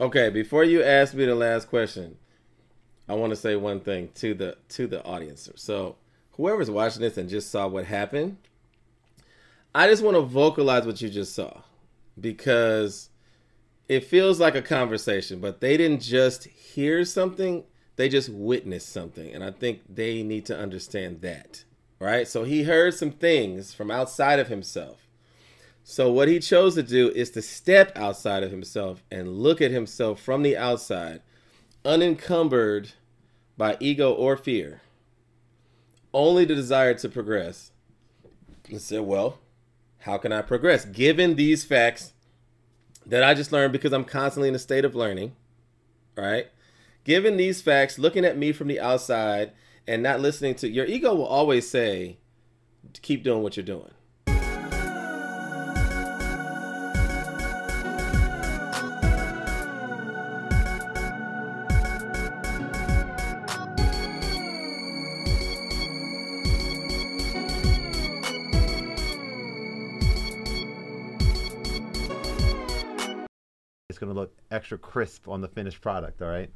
Okay, before you ask me the last question, I want to say one thing to the to the audience. So, whoever's watching this and just saw what happened, I just want to vocalize what you just saw because it feels like a conversation, but they didn't just hear something, they just witnessed something. And I think they need to understand that, right? So he heard some things from outside of himself. So what he chose to do is to step outside of himself and look at himself from the outside, unencumbered by ego or fear, only the desire to progress. And said, well, how can I progress? Given these facts that I just learned because I'm constantly in a state of learning, right? Given these facts, looking at me from the outside and not listening to your ego will always say, keep doing what you're doing. Extra crisp on the finished product. All right.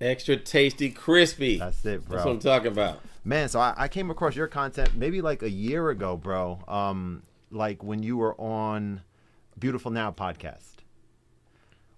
Extra tasty, crispy. That's it, bro. That's what I'm talking about. Man, so I, I came across your content maybe like a year ago, bro. Um, like when you were on Beautiful Now podcast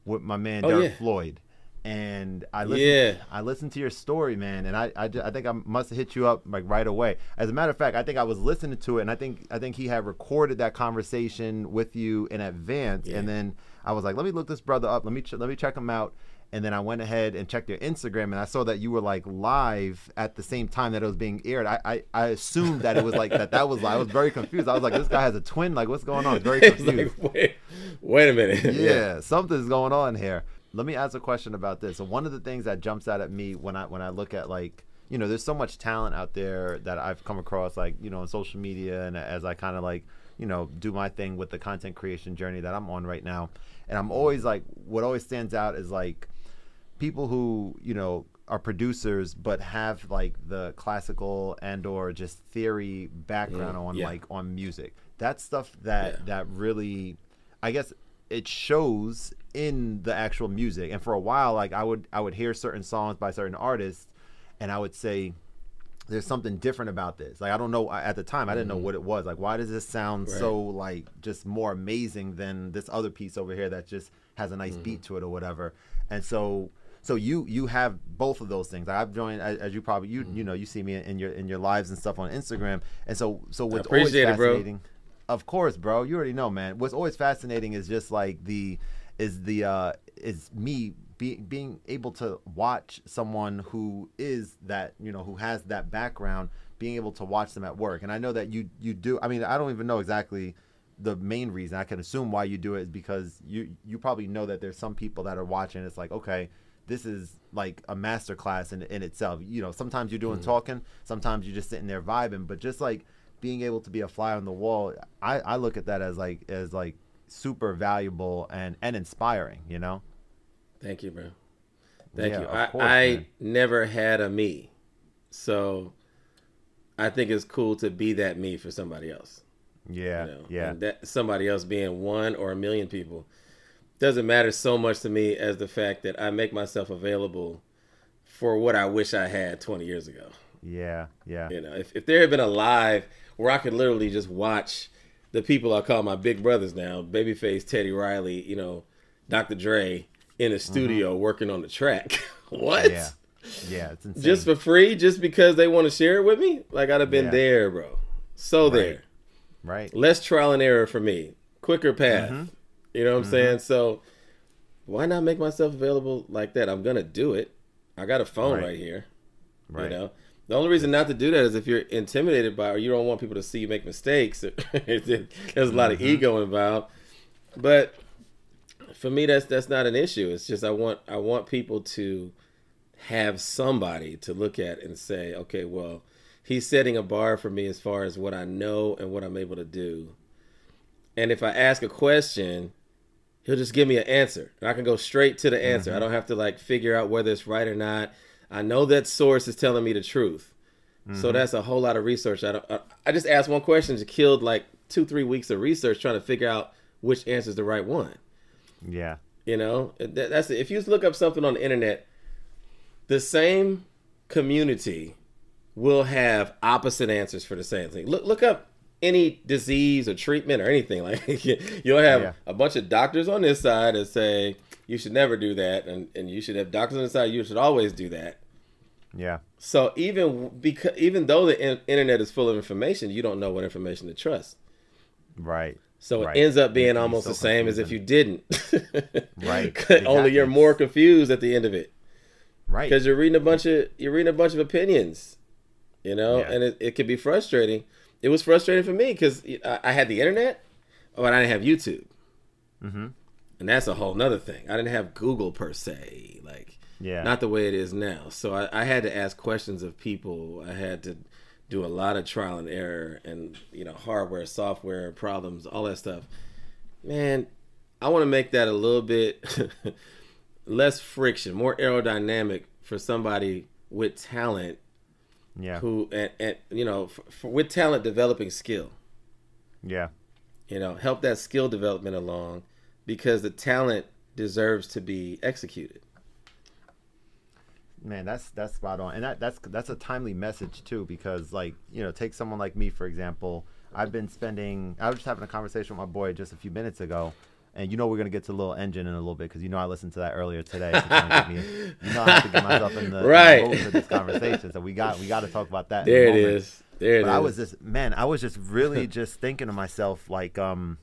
with my man Oh, Derek yeah. Floyd, and I listened. Yeah. I listened to your story, man, and I, I, I think I must have hit you up like right away. As a matter of fact, I think I was listening to it, and I think I think he had recorded that conversation with you in advance, Yeah. and then I was like, let me look this brother up. Let me ch- let me check him out. And then I went ahead and checked your Instagram, and I saw that you were like live at the same time that it was being aired. I I, I assumed that it was like that. That was I was very confused. I was like, this guy has a twin. Like, what's going on? It's very confused. like, wait, wait a minute. yeah, something's going on here. Let me ask a question about this. So one of the things that jumps out at me when I when I look at like you know, there's so much talent out there that I've come across like you know on social media and as I kind of like you know do my thing with the content creation journey that I'm on right now, and I'm always like what always stands out is like people who you know are producers but have like the classical and or just theory background Mm, on yeah. like on music that stuff that Yeah. that really i guess it shows in the actual music and for a while like i would i would hear certain songs by certain artists and i would say there's something different about this like i don't know at the time i didn't know what it was like why does this sound Mm-hmm. Right. so like just more amazing than this other piece over here that just has a nice Mm-hmm. beat to it or whatever and so so you you have both of those things i've joined as you probably you Mm-hmm. you know you see me in your in your lives and stuff on instagram and so so what's always it, fascinating of course bro you already know man what's always fascinating is just like the is the uh is me be, being able to watch someone who is that you know who has that background being able to watch them at work. And i know that you you do i mean i don't even know exactly the main reason. I can assume why you do it is because you you probably know that there's some people that are watching. It's like okay this is like a master class in, in itself. You know sometimes you're doing mm. talking sometimes you're just sitting there vibing but just like being able to be a fly on the wall i i look at that as like as like super valuable and and inspiring you know Thank you, bro. Thank Yeah, you. I, course, I never had a me. So I think it's cool to be that me for somebody else. yeah you know? yeah And that somebody else being one or a million people doesn't matter so much to me as the fact that I make myself available for what I wish I had 20 years ago. yeah yeah You know, if, if there had been a live where I could literally just watch the people I call my big brothers now, Babyface, Teddy Riley, you know, Dr. Dre in a studio working on the track. what? yeah yeah it's insane. Just for free, just because they want to share it with me? Like I'd have been Yeah. there, bro. So there. right Less trial and error for me. Quicker path. Mm-hmm. You know what I'm saying? So why not make myself available like that? I'm gonna do it. I got a phone Right. right, here. right You know, the only reason not to do that is if you're intimidated by or you don't want people to see you make mistakes. There's a lot of Mm-hmm. ego involved. But for me, that's that's not an issue. It's just I want I want people to have somebody to look at and say, okay, well, he's setting a bar for me as far as what I know and what I'm able to do. And if I ask a question, he'll just give me an answer. And I can go straight to the answer. I mm-hmm. don't have to like figure out whether it's right or not. I know that source is telling me the truth. So mm-hmm. that's a whole lot of research. I don't. I, I just asked one question. It killed like two, three weeks of research trying to figure out which answer is the right one. Yeah. You know, that, that's it. If you look up something on the internet, the same community will have opposite answers for the same thing. Look look up any disease or treatment or anything. Like you'll have yeah. a bunch of doctors on this side that say you should never do that and, and you should have doctors on the side you should always do that. Yeah. So even because even though the in- internet is full of information you don't know what information to trust. Right so right. it ends up being almost the same confusing. as if you didn't right exactly. only you're more confused at the end of it right because you're reading a bunch of you're reading a bunch of opinions you know yeah. and it, it can be frustrating it was frustrating for me because I had the internet, but I didn't have YouTube. Mm-hmm. And that's a whole nother thing. I didn't have Google per se, like yeah, not the way it is now. So I, I had to ask questions of people. I had to do a lot of trial and error, and you know, hardware, software problems, all that stuff. Man, I want to make that a little bit less friction, more aerodynamic for somebody with talent yeah. Who and, and you know for, for, with talent developing skill. Yeah. You know, help that skill development along because the talent deserves to be executed. Man, that's that's spot on, and that that's that's a timely message too. Because like you know, take someone like me for example. I've been spending. I was just having a conversation with my boy just a few minutes ago, and you know we're gonna get to a little engine in a little bit because you know I listened to that earlier today. me, you know I have to get myself in the right in the for this conversation. So we got we got to talk about that. There it is. There it but is. I was just man, I was just really just thinking to myself like um,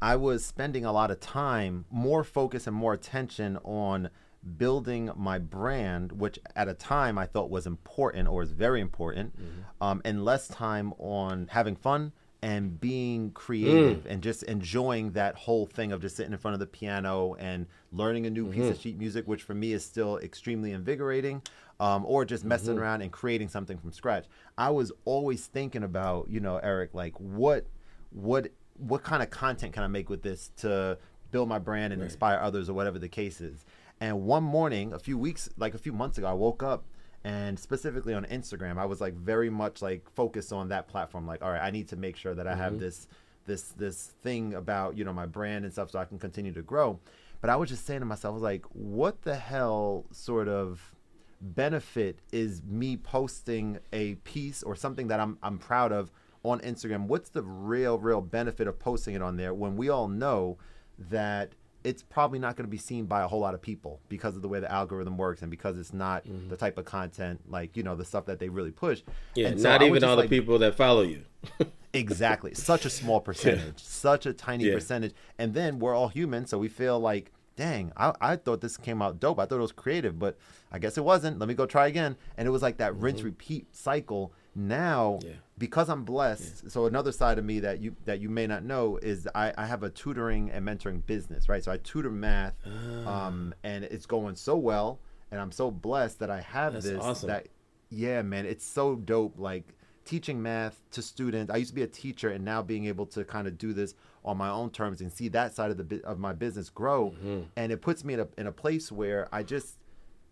I was spending a lot of time, more focus and more attention on building my brand, which at a time I thought was important or was very important, mm-hmm. um, and less time on having fun and being creative mm. and just enjoying that whole thing of just sitting in front of the piano and learning a new mm-hmm. piece of mm-hmm. sheet music, which for me is still extremely invigorating, um, or just messing mm-hmm. around and creating something from scratch. I was always thinking about, you know, Eric, like what, what, what kind of content can I make with this to build my brand and right. inspire others or whatever the case is. And one morning, a few weeks, like a few months ago, I woke up and specifically on Instagram, I was like very much like focused on that platform. Like, all right, I need to make sure that I have mm-hmm. this this this thing about you know my brand and stuff, so I can continue to grow. But I was just saying to myself, I was like, what the hell sort of benefit is me posting a piece or something that I'm I'm proud of on Instagram? What's the real real benefit of posting it on there when we all know that it's probably not going to be seen by a whole lot of people because of the way the algorithm works and because it's not mm-hmm. the type of content like you know the stuff that they really push. Yeah, and not so even all like, the people that follow you. exactly, such a small percentage, yeah. such a tiny yeah. percentage, and then we're all human, so we feel like, dang, I, I thought this came out dope. I thought it was creative, but I guess it wasn't. Let me go try again, and it was like that mm-hmm. rinse repeat cycle now yeah. because i'm blessed yeah. so another side of me that you that you may not know is I, I have a tutoring and mentoring business right so i tutor math ah. um, and it's going so well and i'm so blessed that i have That's this awesome. that yeah man it's so dope like teaching math to students i used to be a teacher and now being able to kind of do this on my own terms and see that side of the of my business grow mm-hmm. and it puts me in a, in a place where i just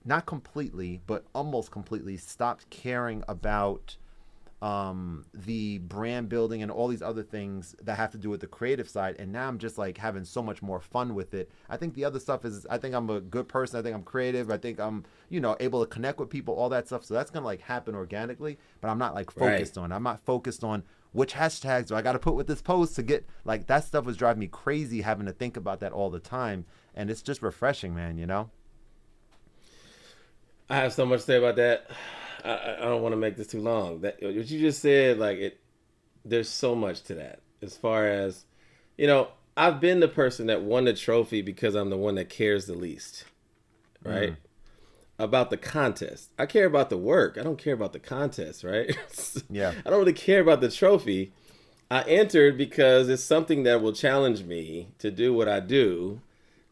not completely but almost completely stopped caring about um, the brand building and all these other things that have to do with the creative side. And now I'm just like having so much more fun with it. I think the other stuff is I think I'm a good person. I think I'm creative. I think I'm, you know, able to connect with people, all that stuff. So that's gonna like happen organically. But I'm not like focused right. on. I'm not focused on which hashtags do I got to put with this post to get like that stuff was driving me crazy having to think about that all the time. And it's just refreshing, man. You know. I have so much to say about that. I, I don't want to make this too long. That what you just said, like it, there's so much to that. As far as, you know, I've been the person that won the trophy because I'm the one that cares the least, right? Mm. About the contest, I care about the work. I don't care about the contest, right? yeah. I don't really care about the trophy. I entered because it's something that will challenge me to do what I do,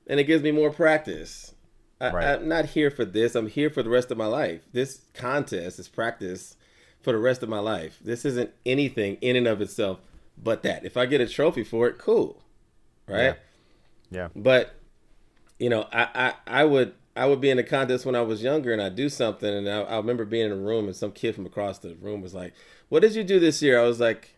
and it gives me more practice. I, right. I'm not here for this. I'm here for the rest of my life. This contest is practice for the rest of my life. This isn't anything in and of itself but that. If I get a trophy for it, cool. Right? Yeah. yeah. But you know, I, I I would I would be in a contest when I was younger and I'd do something and I, I remember being in a room and some kid from across the room was like, What did you do this year? I was like,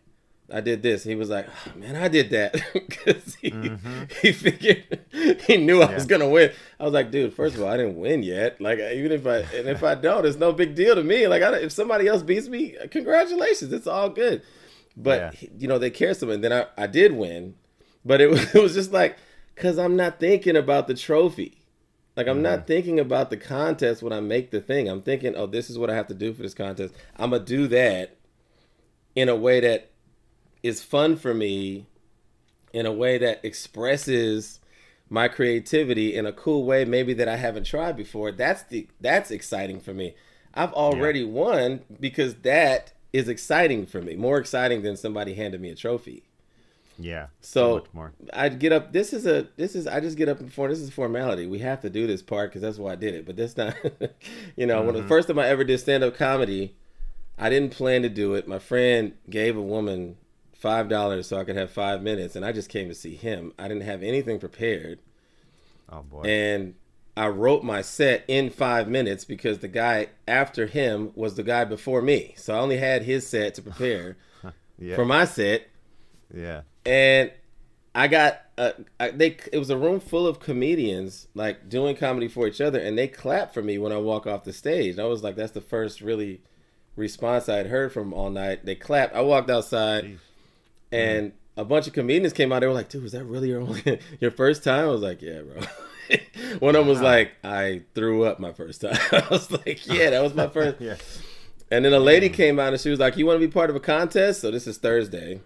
I did this. He was like, oh, man, I did that because he mm-hmm. he figured he knew yeah. I was gonna win. I was like, dude, first of all, I didn't win yet. Like even if I and if I don't, it's no big deal to me. Like I, if somebody else beats me, congratulations, it's all good. But yeah. you know they care so much. And then I I did win, but it was it was just like because I'm not thinking about the trophy. Like I'm mm-hmm. not thinking about the contest when I make the thing. I'm thinking, oh, this is what I have to do for this contest. I'm gonna do that in a way that is fun for me in a way that expresses my creativity in a cool way maybe that I haven't tried before. That's the that's exciting for me. I've already yeah. won because that is exciting for me. More exciting than somebody handed me a trophy. Yeah. So, so I'd get up. This is a. This is. I just get up before. This is formality. We have to do this part because that's why I did it. But this not. you know, mm-hmm. when the first time I ever did stand up comedy, I didn't plan to do it. My friend gave a woman five dollars so I could have five minutes, and I just came to see him. I didn't have anything prepared. Oh boy! And I wrote my set in five minutes because the guy after him was the guy before me, so I only had his set to prepare yeah. for my set. Yeah. And I got uh, I, they. It was a room full of comedians like doing comedy for each other, and they clapped for me when I walk off the stage. I was like, that's the first really response I had heard from all night. They clapped. I walked outside. Jeez and a bunch of comedians came out. They were like, "Dude, was that really your only, your first time?" I was like, "Yeah, bro." One of them was like, "I threw up my first time." I was like, "Yeah, that was my first. yeah. And then a lady came out and she was like, "You want to be part of a contest?" So this is Thursday.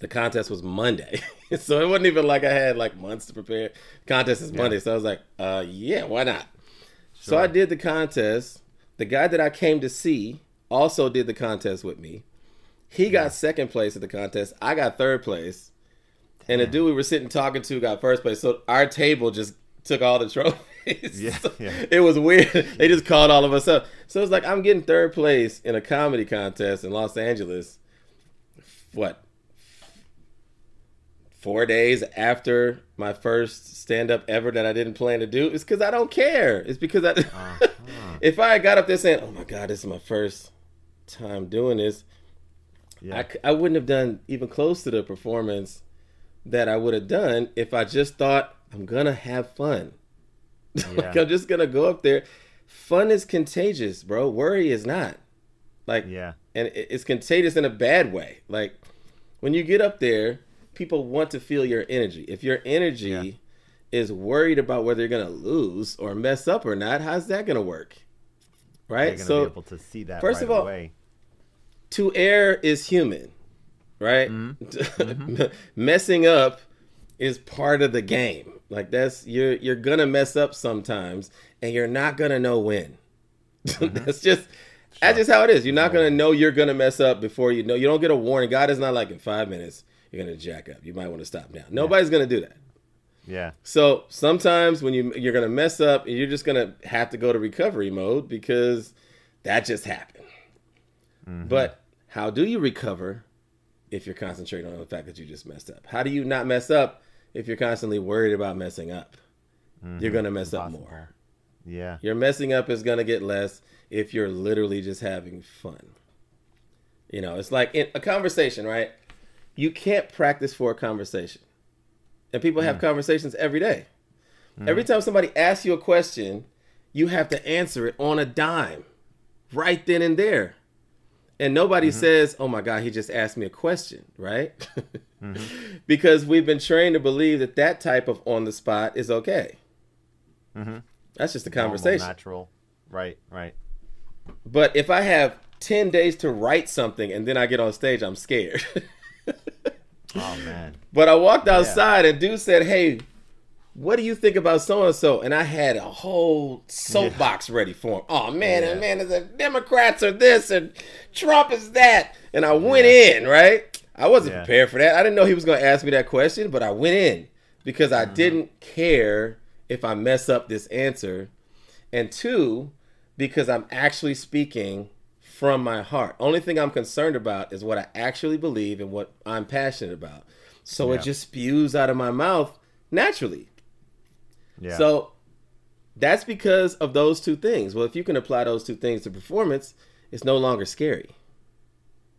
The contest was Monday, so it wasn't even like I had like months to prepare. contest is yeah. Monday, so I was like, "Uh, yeah, why not?" Sure. So I did the contest. The guy that I came to see also did the contest with me. He got second place at the contest. I got third place. And the dude we were sitting talking to got first place. So our table just took all the trophies. Yeah, yeah. It was weird. They just called all of us up. So it's like I'm getting third place in a comedy contest in Los Angeles. What? Four days after my first stand up ever that I didn't plan to do. It's because I don't care. It's because I. Uh-huh. if I got up there saying, "Oh my God, this is my first time doing this," Yeah. I, I wouldn't have done even close to the performance that I would have done if I just thought I'm gonna have fun. Yeah. like I'm just gonna go up there. Fun is contagious, bro. Worry is not. Like yeah, and it's contagious in a bad way. Like when you get up there, people want to feel your energy. If your energy yeah. is worried about whether you're gonna lose or mess up or not, how's that gonna work? Right. so able to see that first right of all, away to err is human, right? Mm-hmm. Messing up is part of the game. Like that's you're you're gonna mess up sometimes, and you're not gonna know when. Mm-hmm. that's just sure. that's just how it is. You're not gonna know you're gonna mess up before you know. You don't get a warning. God is not like in five minutes you're gonna jack up. You might want to stop now. Nobody's yeah. gonna do that. Yeah. So sometimes when you you're gonna mess up, and you're just gonna have to go to recovery mode because that just happened. Mm-hmm. But how do you recover if you're concentrating on the fact that you just messed up? How do you not mess up if you're constantly worried about messing up? Mm-hmm. You're going to mess Impossible. up more. Yeah. Your messing up is going to get less if you're literally just having fun. You know, it's like in a conversation, right? You can't practice for a conversation. And people have mm. conversations every day. Mm. Every time somebody asks you a question, you have to answer it on a dime right then and there and nobody mm-hmm. says, "Oh my God, he just asked me a question," right? mm-hmm. Because we've been trained to believe that that type of on the spot is okay. Mm-hmm. That's just a conversation. Normal, natural, right? Right. But if I have ten days to write something and then I get on stage, I'm scared. oh man! But I walked outside yeah. and dude said, "Hey, what do you think about so and so? And I had a whole soapbox yeah. ready for him. Oh man, yeah. and man, the Democrats are this and Trump is that. And I went yeah. in, right? I wasn't prepared for that. I didn't know he was going to ask me that question, but I went in because I mm-hmm. didn't care if I mess up this answer. And two, because I'm actually speaking from my heart. Only thing I'm concerned about is what I actually believe and what I'm passionate about. So it just spews out of my mouth naturally yeah. So that's because of those two things. Well, if you can apply those two things to performance, it's no longer scary.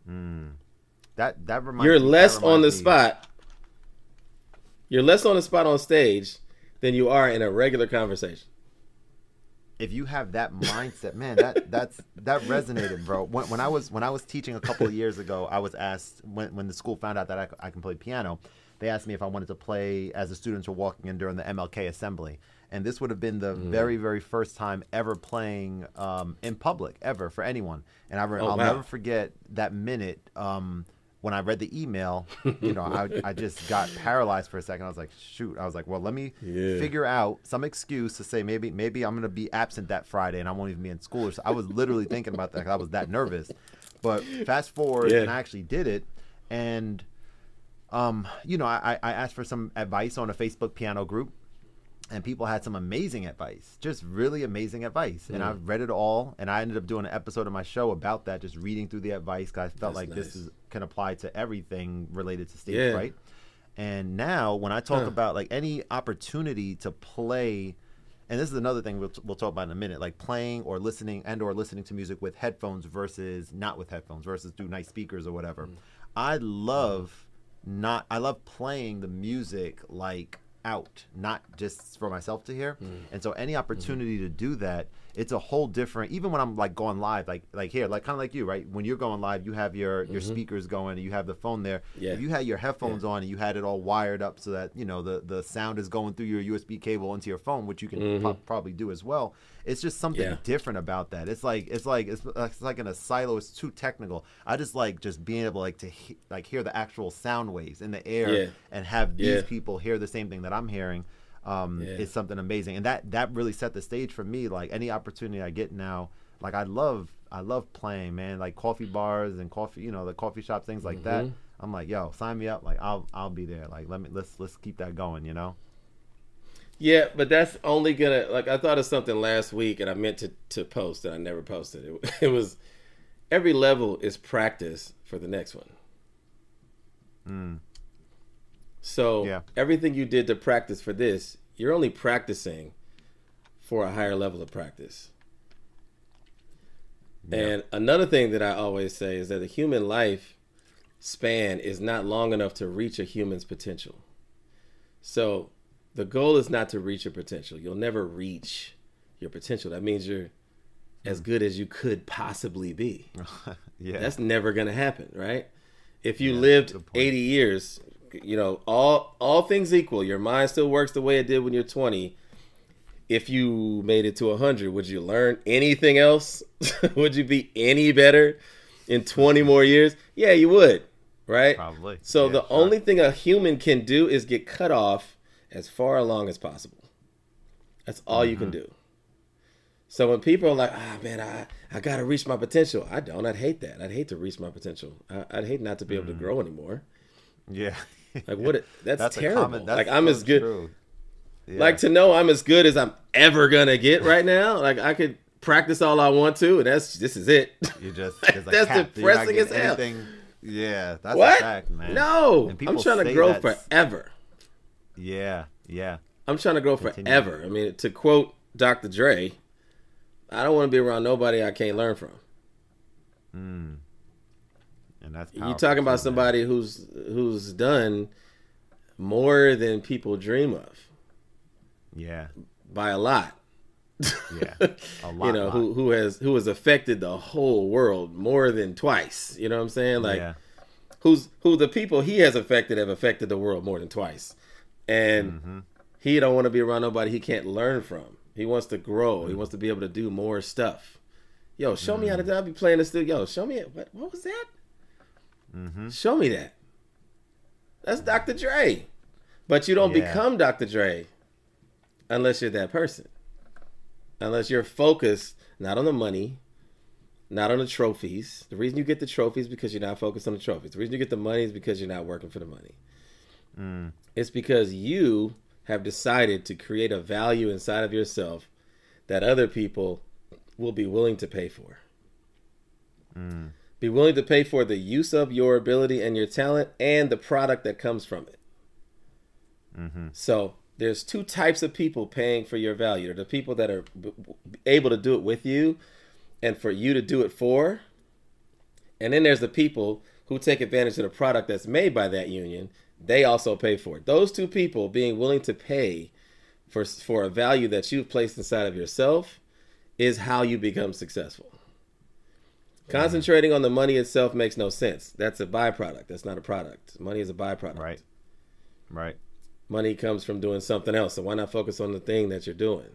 Mm. That that reminds You're less that on the me- spot. You're less on the spot on stage than you are in a regular conversation. if you have that mindset, man, that that's that resonated, bro. When, when I was when I was teaching a couple of years ago, I was asked when when the school found out that I can play piano, they asked me if I wanted to play as the students were walking in during the MLK assembly, and this would have been the very very first time ever playing um, in public ever for anyone, and I re- Oh, I'll wow. never forget that minute. Um, when I read the email, you know, I, I just got paralyzed for a second. I was like, shoot. I was like, well, let me Yeah. figure out some excuse to say maybe maybe I'm gonna be absent that Friday and I won't even be in school. So I was literally thinking about that. I was that nervous. But fast forward, Yeah. and I actually did it. And um, you know, I, I asked for some advice on a Facebook piano group, and people had some amazing advice, just really amazing advice. And I've read it all, and I ended up doing an episode of my show about that, just reading through the advice. Cause I felt That's like this is can apply to everything related to stage Yeah. fright. And now, when I talk Huh. about like any opportunity to play, and this is another thing we'll, we'll talk about in a minute, like playing or listening and or listening to music with headphones versus not with headphones versus through nice speakers or whatever. I love not. I love playing the music like out, not just for myself to hear. Mm. And so, any opportunity mm-hmm. to do that, it's a whole different. Even when I'm like going live, like like here, like kind of like you, right? When you're going live, you have your your mm-hmm. speakers going, and you have the phone there. Yeah. If you had your headphones on and you had it all wired up so that you know the the sound is going through your USB cable into your phone, which you can mm-hmm. pro- probably do as well. It's just something Yeah. different about that. It's like it's like it's, it's like in a silo. It's too technical. I just like just being able like to he- like hear the actual sound waves in the air Yeah. and have these Yeah. people hear the same thing that I'm hearing. Um, Yeah. is something amazing, and that that really set the stage for me. Like any opportunity I get now, like I love I love playing, man. Like coffee bars and coffee, you know, the coffee shop things like that. Mm-hmm. I'm like, yo, sign me up. Like I'll I'll be there. Like let me let's let's keep that going. You know. Yeah, but that's only gonna like I thought of something last week and I meant to to post and I never posted it. It was every level is practice for the next one. So Yeah. everything you did to practice for this, you're only practicing for a higher level of practice. And another thing that I always say is that the human life span is not long enough to reach a human's potential. So the goal is not to reach your potential. You'll never reach your potential. That means you're as mm. good as you could possibly be. yeah. That's never going to happen, right? If you lived 80 years, you know, all all things equal, your mind still works the way it did when you're 20. If you made it to 100, would you learn anything else? would you be any better in 20 more years? Yeah, you would, right? Probably. So Yeah, the sure. only thing a human can do is get cut off as far along as possible. That's all you can Mm-hmm. do. So when people are like, "Ah, man, I I gotta reach my potential," I don't. I'd hate that. I'd hate to reach my potential. I, I'd hate not to be able Mm. to grow anymore. yeah. Like what? it- That's, That's terrible. common. That's like I'm so as good. Yeah. Like to know I'm as good as I'm ever gonna get right now. Like I could practice all I want to, and that's this is it. You just Like, that's cap. Depressing as hell. anything- Yeah, that's what? a fact, man. No, I'm trying to grow that's- forever. Yeah, yeah. I'm trying to grow Continue. forever. I mean, to quote Dr. Dre, I don't want to be around nobody I can't learn from. Hmm. And that's You talking about somebody who's who's done more than people dream of Yeah, by a lot. yeah. A lot. you know, lot. who who has who has affected the whole world more than twice. You know what I'm saying? Like yeah, who's who the people he has affected have affected the world more than twice. And Mm-hmm. he don't want to be around nobody he can't learn from. He wants to grow. Mm-hmm. He wants to be able to do more stuff. Yo, show me how Mm-hmm. to do. I'll be playing the studio. Yo, show me. What what was that? Mm-hmm. Show me that. That's Dr. Dre. But you don't Yeah. become Dr. Dre unless you're that person. Unless you're focused not on the money, not on the trophies. The reason you get the trophies because you're not focused on the trophies. The reason you get the money is because you're not working for the money. Mm. It's because you have decided to create a value inside of yourself that other people will be willing to pay for. Mm. Be willing to pay for the use of your ability and your talent and the product that comes from it. Mm-hmm. So there's two types of people paying for your value. There are the people that are b- able to do it with you and for you to do it for. And then there's the people who take advantage of the product that's made by that union, they also pay for it. Those two people being willing to pay for for a value that you've placed inside of yourself is how you become successful. Concentrating on the money itself makes no sense. That's a byproduct. That's not a product. Money is a byproduct. Right. Right. Money comes from doing something else. So why not focus on the thing that you're doing?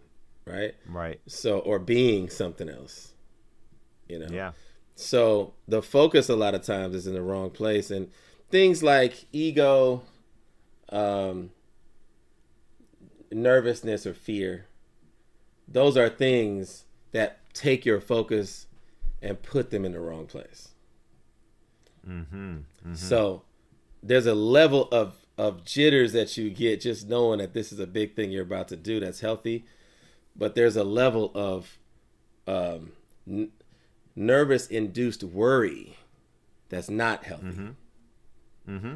Right? Right. So or being something else. You know? Yeah. So the focus a lot of times is in the wrong place and things like ego, um, nervousness or fear, those are things that take your focus and put them in the wrong place. Mm-hmm. mm-hmm. So there's a level of of jitters that you get just knowing that this is a big thing you're about to do that's healthy, but there's a level of um, n- nervous induced worry that's not healthy. Mm-hmm. Mm-hmm.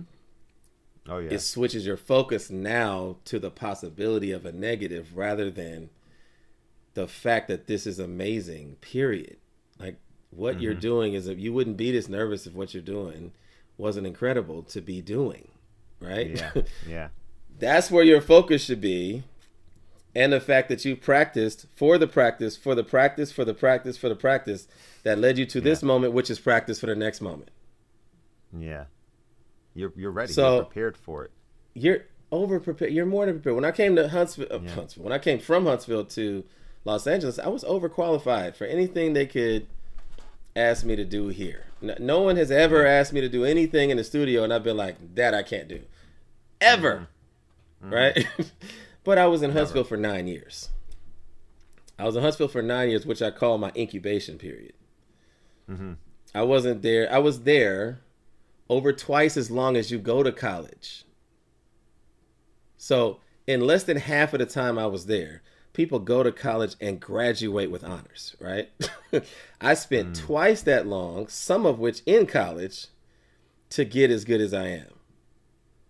Oh yeah. It switches your focus now to the possibility of a negative rather than the fact that this is amazing. Period. Like what mm-hmm. you're doing is if you wouldn't be this nervous if what you're doing wasn't incredible to be doing, right? Yeah. Yeah. That's where your focus should be. And the fact that you practiced for the practice, for the practice, for the practice, for the practice that led you to yeah. this moment, which is practice for the next moment. Yeah. You're you're ready. So, you're prepared for it. You're over prepared. You're more than prepared. When I came to Huntsville, uh, yeah. Huntsville, when I came from Huntsville to Los Angeles, I was overqualified for anything they could ask me to do here. No, no one has ever asked me to do anything in the studio, and I've been like, that I can't do, ever, mm-hmm. right? but I was in Huntsville for nine years. I was in Huntsville for nine years, which I call my incubation period. Mm-hmm. I wasn't there. I was there over twice as long as you go to college. So, in less than half of the time I was there, people go to college and graduate with honors, right? I spent mm. twice that long, some of which in college, to get as good as I am.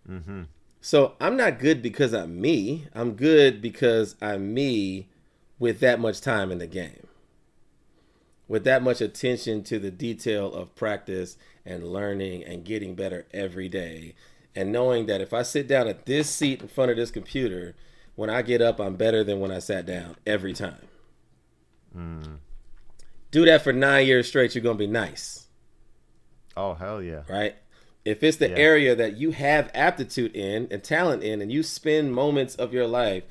Mm-hmm. So I'm not good because I'm me. I'm good because I'm me with that much time in the game, with that much attention to the detail of practice and learning and getting better every day. And knowing that if I sit down at this seat in front of this computer, when I get up, I'm better than when I sat down every time. Mm. Do that for nine years straight, you're going to be nice. Oh, hell yeah. Right? If it's the yeah. area that you have aptitude in and talent in, and you spend moments of your life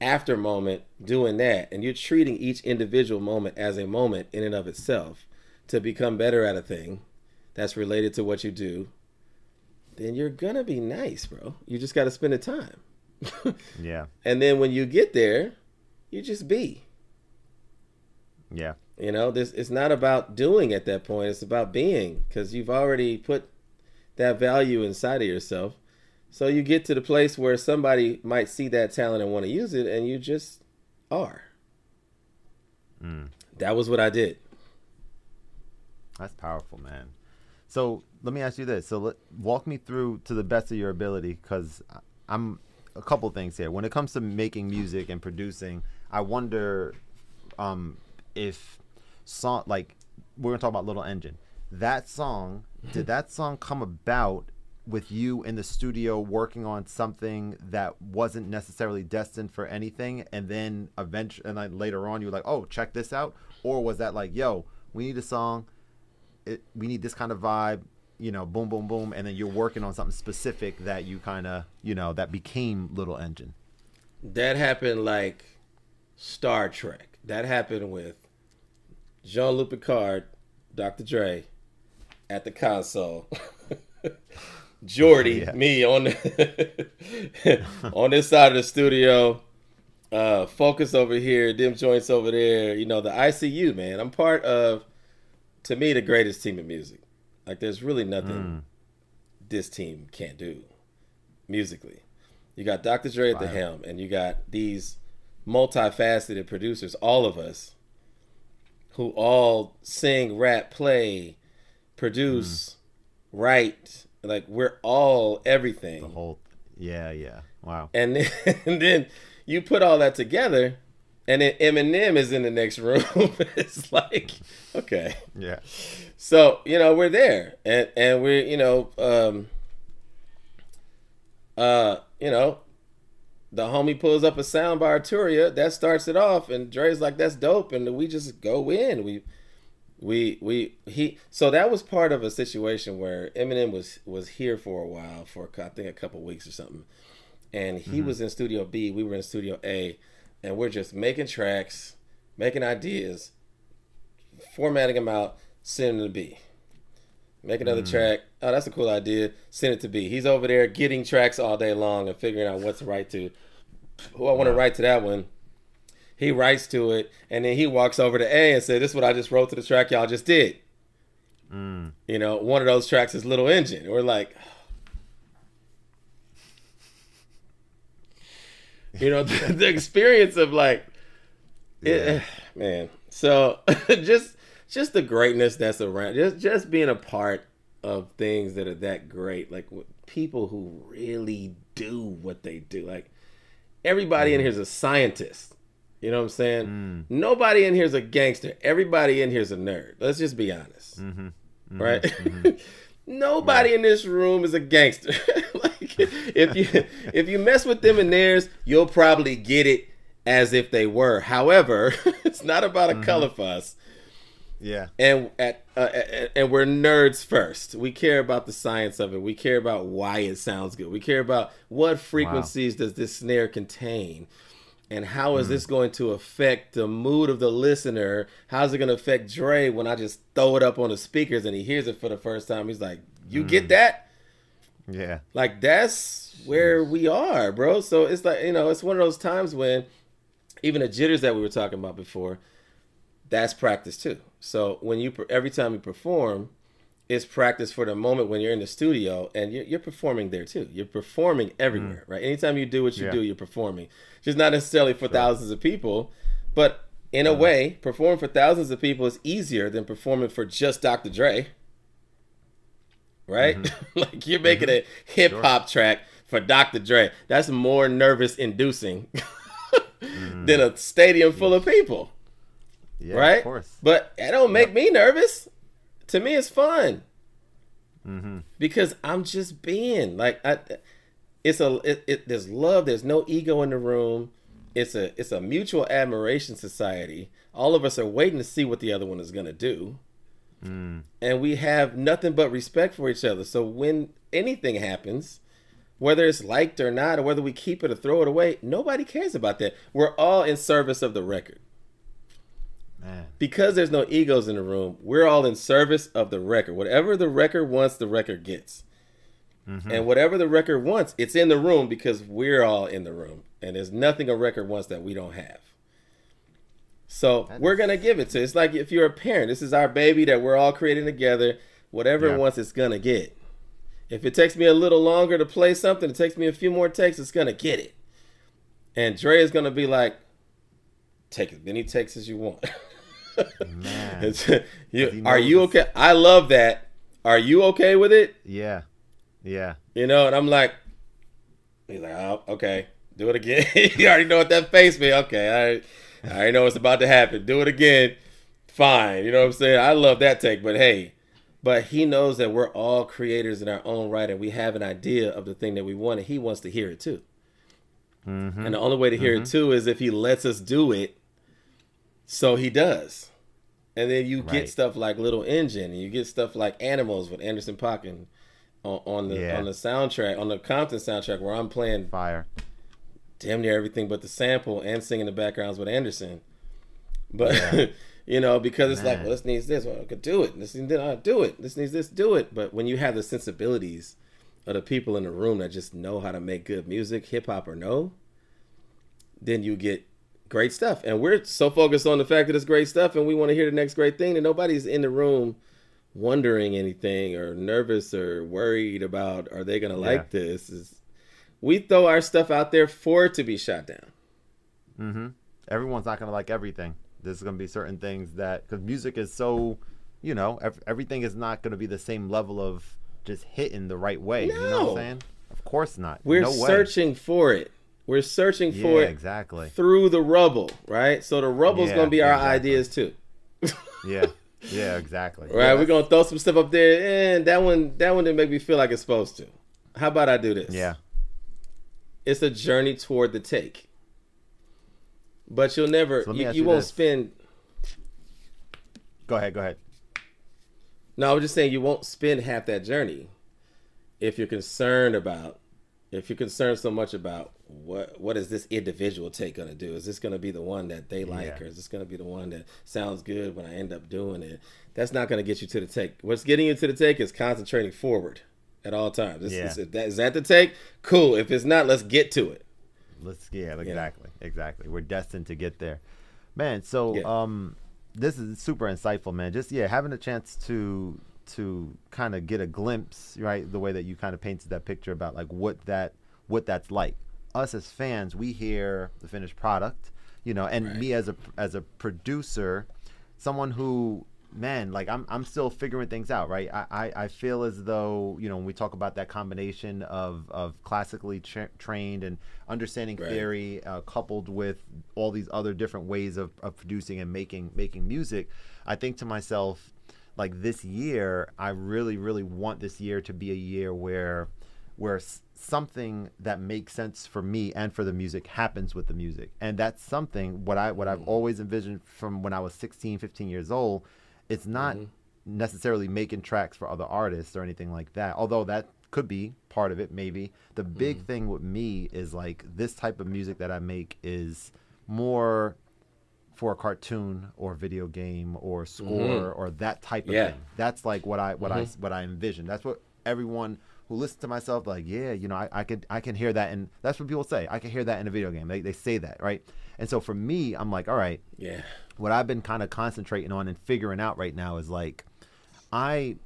after moment doing that, and you're treating each individual moment as a moment in and of itself to become better at a thing that's related to what you do, then you're going to be nice, bro. You just got to spend the time. yeah. And then when you get there, you just be. Yeah. You know, this it's not about doing at that point. It's about being because you've already put that value inside of yourself. So you get to the place where somebody might see that talent and want to use it, and you just are. Mm. That was what I did. That's powerful, man. So let me ask you this: so let, walk me through to the best of your ability, because I'm a couple things here. When it comes to making music and producing, I wonder um, if song like we're gonna talk about Little Engine. That song, did that song come about with you in the studio working on something that wasn't necessarily destined for anything, and then eventually, and then later on, you were like, "Oh, check this out," or was that like, "Yo, we need a song, it, we need this kind of vibe, you know, boom, boom, boom, and then you're working on something specific that you kind of, you know, that became Little Engine. That happened like Star Trek. That happened with Jean Luc Picard, Dr. Dre, at the console. Geordi, yeah. me on the on this side of the studio. Uh, focus over here, dim joints over there. You know the ICU, man. I'm part of, to me, the greatest team of music. Like there's really nothing mm. this team can't do musically. You got Dr. Dre at the helm, and you got these multifaceted producers, all of us, who all sing, rap, play, produce, mm. write. Like we're all everything. The whole, yeah, yeah, wow. And then, and then you put all that together, and then Eminem is in the next room. it's like, okay, Yeah. so you know we're there, and and we're you know, um, uh, you know, the homie pulls up a sound by Arturia that starts it off, and Dre's like, "That's dope," and we just go in. We, we, we, he. So that was part of a situation where Eminem was was here for a while, for I think a couple weeks or something, and he was in Studio B. We were in Studio A, and we're just making tracks, making ideas, formatting them out, sending them to B. Make another mm. track. Oh, that's a cool idea. Send it to B. He's over there getting tracks all day long and figuring out what to write to. Who I want to write to that one. He writes to it, and then he walks over to A and says, "This is what I just wrote to the track y'all just did." Mm. You know, one of those tracks is Little Engine. We're like, you know, the, the experience of like, it, man. So just just the greatness that's around, just just being a part of things that are that great, like people who really do what they do. Like everybody in mm. here is a scientist. You know what I'm saying? Mm. Nobody in here is a gangster. Everybody in here is a nerd. Let's just be honest, mm-hmm. Mm-hmm. right? Mm-hmm. Nobody in this room is a gangster. like if you if you mess with them and theirs, you'll probably get it as if they were. However, it's not about a color fuss Yeah. and at uh, and- and we're nerds first. We care about the science of it. We care about why it sounds good. We care about what frequencies does this snare contain, and how is mm. this going to affect the mood of the listener? How's it going to affect Dre when I just throw it up on the speakers and he hears it for the first time? He's like, "You get mm. that?" Yeah. Like that's where we are, bro. So it's like you know, it's one of those times when even the jitters that we were talking about before, that's practice too. So when you every time you perform, it's practice for the moment when you're in the studio and you're, you're performing there too. You're performing mm. everywhere, right? Anytime you do what you Yeah. do, you're performing. Just not necessarily for thousands of people, but in a uh-huh. way, performing for thousands of people is easier than performing for just Dr. Dre. Right? Mm-hmm. like you're making mm-hmm. a hip hop track for Dr. Dre. That's more nervous inducing mm. than a stadium full of people Yeah. right? Of course. But it don't make me nervous. To me, it's fun Mm-hmm. because I'm just being like I. It's a it, it, there's love. There's no ego in the room. It's a it's a mutual admiration society. All of us are waiting to see what the other one is gonna do, Mm. and we have nothing but respect for each other. So when anything happens, whether it's liked or not, or whether we keep it or throw it away, nobody cares about that. We're all in service of the record Man. because there's no egos in the room, we're all in service of the record. Whatever the record wants, the record gets. Mm-hmm. And whatever the record wants, it's in the room because we're all in the room. And there's nothing a record wants that we don't have. So That we're is- gonna give it to. It's like if you're a parent, this is our baby that we're all creating together. Whatever Yeah. it wants, it's gonna get. If it takes me a little longer to play something, it takes me a few more takes, it's gonna get it. And Dre is gonna be like, take as many takes as you want. Man. You, are you okay? I love that. Are you okay with it? Yeah. Yeah. You know, and I'm like, he's like, oh, okay, do it again. you already know what that face means. Okay, I, I already know what's about to happen. Do it again. Fine. You know what I'm saying? I love that take, but hey, but he knows that we're all creators in our own right, and we have an idea of the thing that we want, and he wants to hear it too. Mm-hmm. And the only way to hear it too is if he lets us do it. So he does. And then you Right. get stuff like Little Engine, and you get stuff like Animals with Anderson Paak and on, on the Yeah. on the soundtrack, on the Compton soundtrack, where I'm playing Fire. damn near everything but the sample and singing the backgrounds with Anderson. But Yeah. you know, because it's like, Man. well, this needs this, well, I could do it. This needs that, I'll do it. This needs this, do it. But when you have the sensibilities of the people in the room that just know how to make good music, hip hop or no, then you get great stuff. And we're so focused on the fact that it's great stuff and we want to hear the next great thing that nobody's in the room wondering anything or nervous or worried about are they gonna like this is we throw our stuff out there for it to be shot down Mm-hmm. Everyone's not gonna like everything. There's gonna be certain things that because music is so, you know, ev- everything is not gonna be the same level of just hitting the right way. You know what I'm saying? Of course not. we're no searching for it We're searching Yeah, for it exactly. through the rubble, right? So the rubble's Yeah, gonna be our exactly. ideas too. Yeah. Yeah, exactly. Right, Yeah, we're gonna throw some stuff up there, and that one that one didn't make me feel like it's supposed to. How about I do this? Yeah. It's a journey toward the take. But you'll never So you, you won't this. spend Go ahead, go ahead. no, I was just saying you won't spend half that journey if you're concerned about if you're concerned so much about what what is this individual take gonna do? Is this gonna be the one that they like, Yeah. or is this gonna be the one that sounds good when I end up doing it? That's not gonna get you to the take. What's getting you to the take is concentrating forward at all times. Is, Yeah. is, that, is that the take? Cool. If it's not, let's get to it. Let's yeah, exactly, exactly. We're destined to get there, man. So Yeah. um, this is super insightful, man. Just yeah, having a chance to to kind of get a glimpse, right, the way that you kind of painted that picture about like what that what that's like. Us as fans, we hear the finished product, you know, and Right. me as a as a producer, someone who man like i'm i'm still figuring things out right i i, I feel as though you know when we talk about that combination of of classically tra- trained and understanding Right. theory uh, coupled with all these other different ways of, of producing and making making music i think to myself like this year i really really want this year to be a year where where something that makes sense for me and for the music happens with the music. And that's something what i what i've mm. always envisioned from when i was 16 15 years old it's not mm-hmm. necessarily making tracks for other artists or anything like that although that could be part of it maybe. The big mm. thing with me is like this type of music that i make is more for a cartoon or video game or mm-hmm. score or that type of Yeah. thing. That's like what i what i mm-hmm. what i envision. That's what everyone who listens to myself like yeah you know I, I can i can hear that and that's what people say i can hear that in a video game. They, they say that right? And so for me i'm like all right. Yeah. what I've been kind of concentrating on and figuring out right now is like I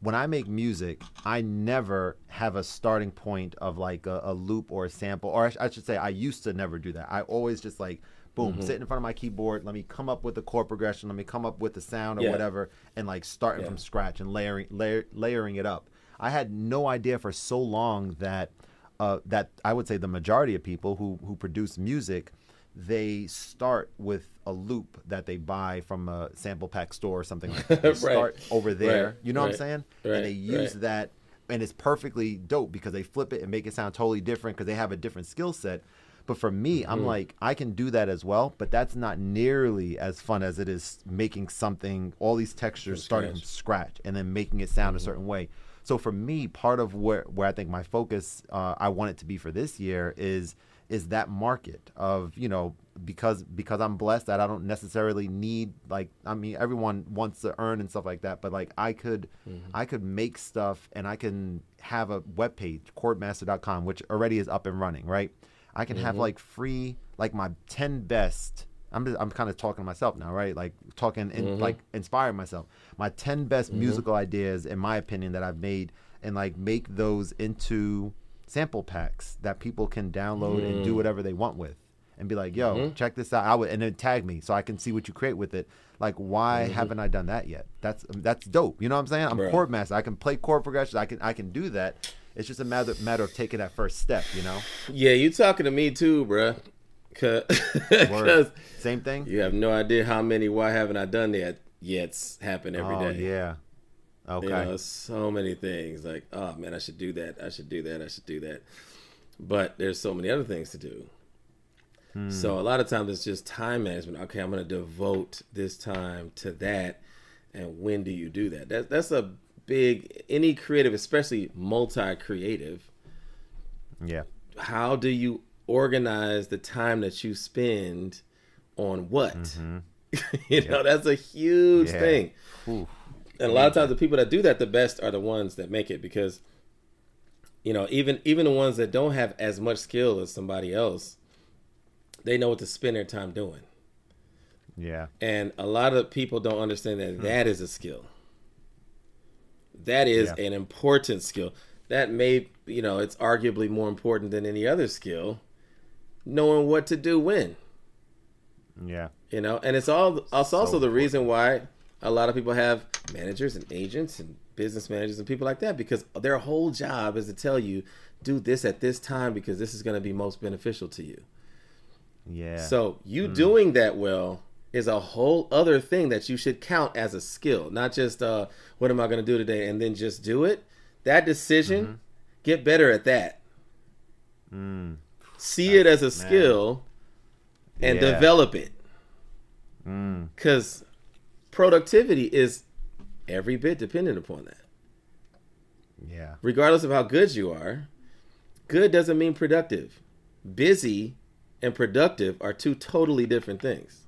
when I make music, I never have a starting point of like a, a loop or a sample, or I, sh- I should say, I used to never do that. I always just like, boom, sit in front of my keyboard. Let me come up with a chord progression. Let me come up with the sound or Yeah. whatever, and like starting Yeah. from scratch and layering layer, layering it up. I had no idea for so long that uh, that I would say the majority of people who who produce music they start with a loop that they buy from a sample pack store or something like that. They Right. start over there. Right. You know what I'm saying? Right. And they use Right. that and it's perfectly dope because they flip it and make it sound totally different because they have a different skill set. But for me, I'm Mm-hmm. like, I can do that as well, but that's not nearly as fun as it is making something, all these textures From starting from scratch and then making it sound a Mm-hmm. certain way. So for me, part of where, where I think my focus, uh, I want it to be for this year is is that market of you know because because I'm blessed that I don't necessarily need like I mean everyone wants to earn and stuff like that but like I could I could make stuff and I can have a web page chordmaster.com which already is up and running right I can have mm-hmm. like free like my 10 best I'm just, I'm kind of talking to myself now right? Like talking and mm-hmm. like inspiring myself. My 10 best mm-hmm. musical ideas in my opinion that I've made and like make those into sample packs that people can download and do mm. whatever they want with and be like yo check this out. I would and then tag me so i can see what you create with it. Like why haven't i done that yet? That's that's dope you know what i'm saying? I'm a chord master. I can play chord progressions. I can i can do that it's just a matter matter of taking that first step you know Yeah, you talking to me too, bruh. Cause, same thing you have no idea how many why haven't I done that yet's happen every day. oh yeah okay You know, so many things like, oh man, I should do that. I should do that. I should do that. But there's so many other things to do. Hmm. So a lot of times it's just time management. Okay, I'm going to devote this time to that. And when do you do that? That that's a big any creative, especially multi-creative. yeah How do you organize the time that you spend on what? you know, that's a huge Mm-hmm. Yeah. thing. Ooh. And a lot of times the people that do that the best are the ones that make it because you know, even even the ones that don't have as much skill as somebody else, they know what to spend their time doing. yeah And a lot of people don't understand that that is a skill. That is Yeah. an important skill. That may, you know, it's arguably more important than any other skill. Knowing what to do when, yeah you know, and it's all. It's also So the reason why a lot of people have managers and agents and business managers and people like that because their whole job is to tell you do this at this time because this is going to be most beneficial to you. Yeah. So you mm. doing that well is a whole other thing that you should count as a skill, not just uh, what am I going to do today and then just do it. That decision, mm-hmm. get better at that. Mm. See That's, it as a skill and yeah. develop it. Because mm. productivity is every bit dependent upon that. Yeah. Regardless of how good you are, good doesn't mean productive. Busy and productive are two totally different things.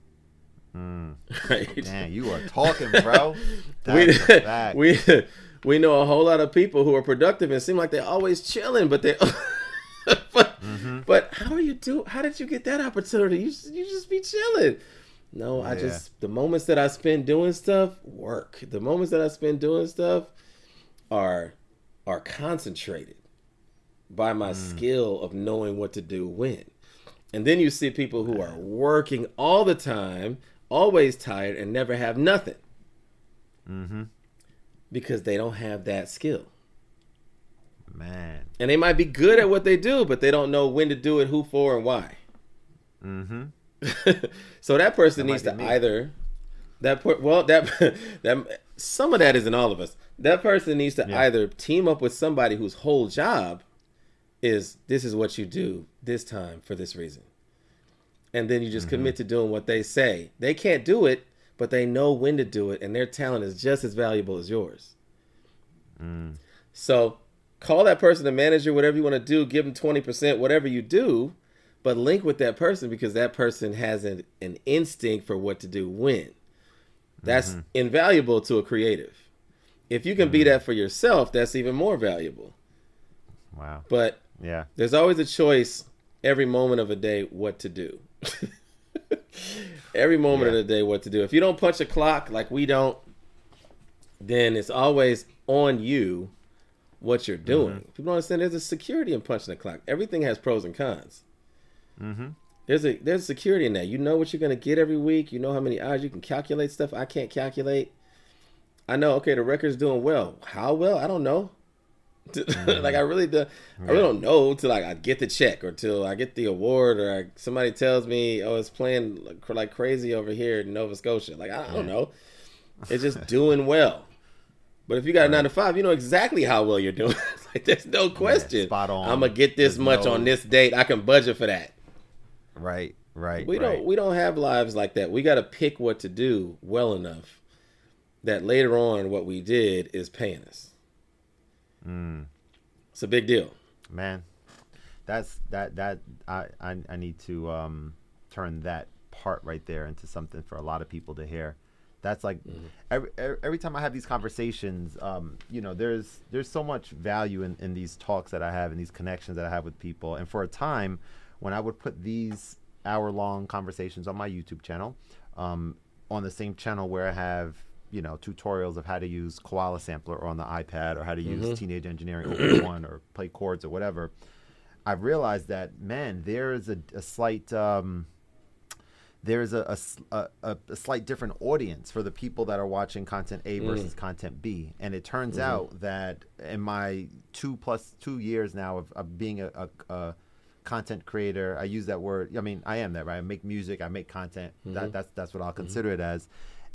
Mm. Right? Man, you are talking, bro. we, we we know a whole lot of people who are productive and seem like they're always chilling, but they. but, mm-hmm. but how are you do? How did you get that opportunity? You you just be chilling. No, yeah. I just the moments that I spend doing stuff work. The moments that I spend doing stuff are are concentrated by my mm. skill of knowing what to do when. And then you see people who are working all the time, always tired, and never have nothing. Mm-hmm. Because they don't have that skill. Man. And they might be good at what they do, but they don't know when to do it, who for, and why. Mm-hmm. so that person that needs to me. either that well that that some of that is in all of us. That person needs to yeah. either team up with somebody whose whole job is this is what you do this time for this reason. And then you just mm-hmm. commit to doing what they say. They can't do it, but they know when to do it, and their talent is just as valuable as yours. Mm. So call that person a manager, whatever you want to do, give them 20%, whatever you do, but link with that person because that person has an, an instinct for what to do when. That's mm-hmm. invaluable to a creative. If you can mm-hmm. be that for yourself, that's even more valuable. Wow. But yeah. There's always a choice every moment of a day what to do. every moment yeah. of the day what to do. If you don't punch a clock like we don't, then it's always on you what you're doing. Mm-hmm. People don't understand there's a security in punching the clock. Everything has pros and cons. Mm-hmm. There's a there's security in that. You know what you're gonna get every week. You know how many hours you can calculate stuff. I can't calculate. I know. Okay, the record's doing well. How well? I don't know. Mm-hmm. like I really do, I really don't know till like I get the check or till I get the award or I, somebody tells me oh it's playing like, like, crazy over here in Nova Scotia. Like I, I don't know. It's just doing well. But if you got a nine to five, you know exactly how well you're doing. like there's no question. Yeah, spot on. I'm gonna get this there's much no... on this date. I can budget for that. Right, right. We right. don't we don't have lives like that. We got to pick what to do well enough that later on what we did is paying us. Mm. It's a big deal, man. That's that that I I, I need to um, turn that part right there into something for a lot of people to hear. That's like mm-hmm. every, every time I have these conversations, um, you know, there's there's so much value in, in these talks that I have and these connections that I have with people. And for a time, when I would put these hour long conversations on my YouTube channel, um, on the same channel where I have you know tutorials of how to use Koala Sampler on the iPad or how to use mm-hmm. Teenage Engineering One or play chords or whatever, I've realized that man, there is a, a slight um, there's a, a, a, a, slight different audience for the people that are watching content A versus mm. content B. And it turns mm-hmm. out that in my two plus two years now of, of being a, a, content creator, I use that word. I mean, I am that, right? I make music, I make content. Mm-hmm. That, that's that's what I'll mm-hmm. consider mm-hmm. it as.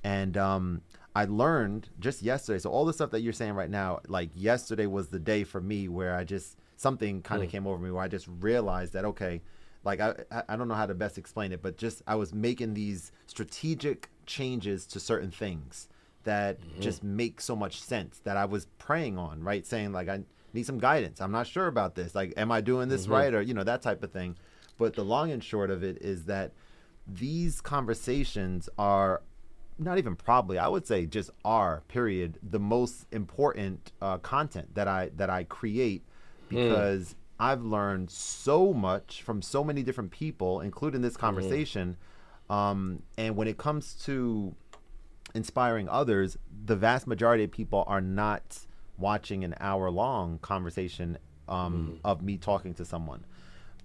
And um, I learned just yesterday. So all the stuff that you're saying right now, like yesterday was the day for me where I just something kind of mm. came over me where I just realized that okay, like I I don't know how to best explain it, but just I was making these strategic changes to certain things that mm-hmm. just make so much sense that I was praying on, right? Saying like I need some guidance. I'm not sure about this. Like am I doing this mm-hmm. right or you know that type of thing. But the long and short of it is that these conversations are not even probably i would say just are period the most important uh, content that i that i create hmm. because mm. i've learned so much from so many different people including this hmm. conversation mm. um, and when it comes to inspiring others the vast majority of people are not watching an hour long conversation um, mm. of me talking to someone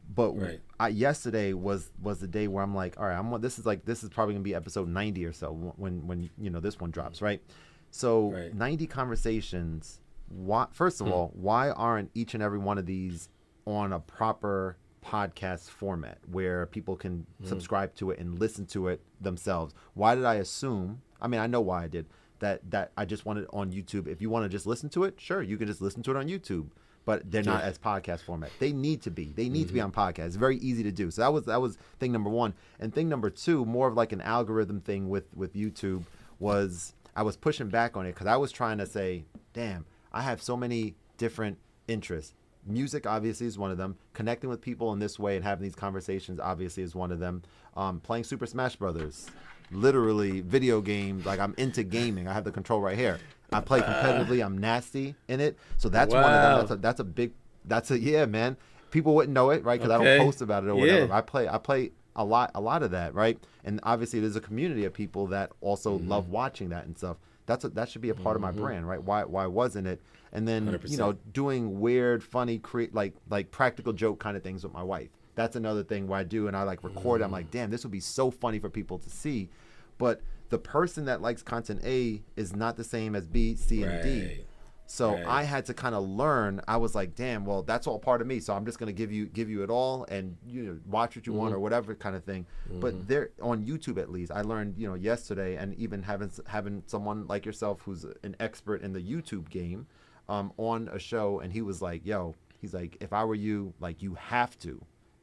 but right. I, yesterday was was the day where I'm like, all right, I'm this is like this is probably gonna be episode 90 or so when when you know this one drops, right? So Right. 90 conversations. Why, first of Hmm. all, why aren't each and every one of these on a proper podcast format where people can Hmm. subscribe to it and listen to it themselves? Why did I assume? I mean, I know why I did that. That I just wanted on YouTube. If you want to just listen to it, sure, you can just listen to it on YouTube. But they're not Yeah. as podcast format. They need to be. They need to be Mm-hmm. on podcast. It's very easy to do. So that was that was thing number one. And thing number two, more of like an algorithm thing with with YouTube was I was pushing back on it because I was trying to say, damn, I have so many different interests. Music obviously is one of them. Connecting with people in this way and having these conversations obviously is one of them. Um, playing Super Smash Brothers, literally video games. Like I'm into gaming. I have the control right here. I play competitively. I'm nasty in it. So that's one of them. That's a, that's a big. That's a yeah, man. People wouldn't know it, right? Because I don't post about it or whatever. Yeah. I play. I play a lot. A lot of that, right? And obviously, there's a community of people that also Mm-hmm. love watching that and stuff. That's a, that should be a part of my brand, right? Why why wasn't it? And then you know doing weird, funny, cre- like like practical joke kind of things with my wife. That's another thing where I do, and I like record. I'm Mm. like, damn, this would be so funny for people to see. But the person that likes content A is not the same as B, C, and D. Right. So Right. I had to kind of learn. I was like, damn, well, that's all part of me. So I'm just gonna give you give you it all, and you know, watch what you want Mm-hmm. or whatever kind of thing. But there on YouTube at least, I learned you know yesterday, and even having having someone like yourself who's an expert in the YouTube game, um, on a show, and he was like, yo, he's like, if I were you, like you have to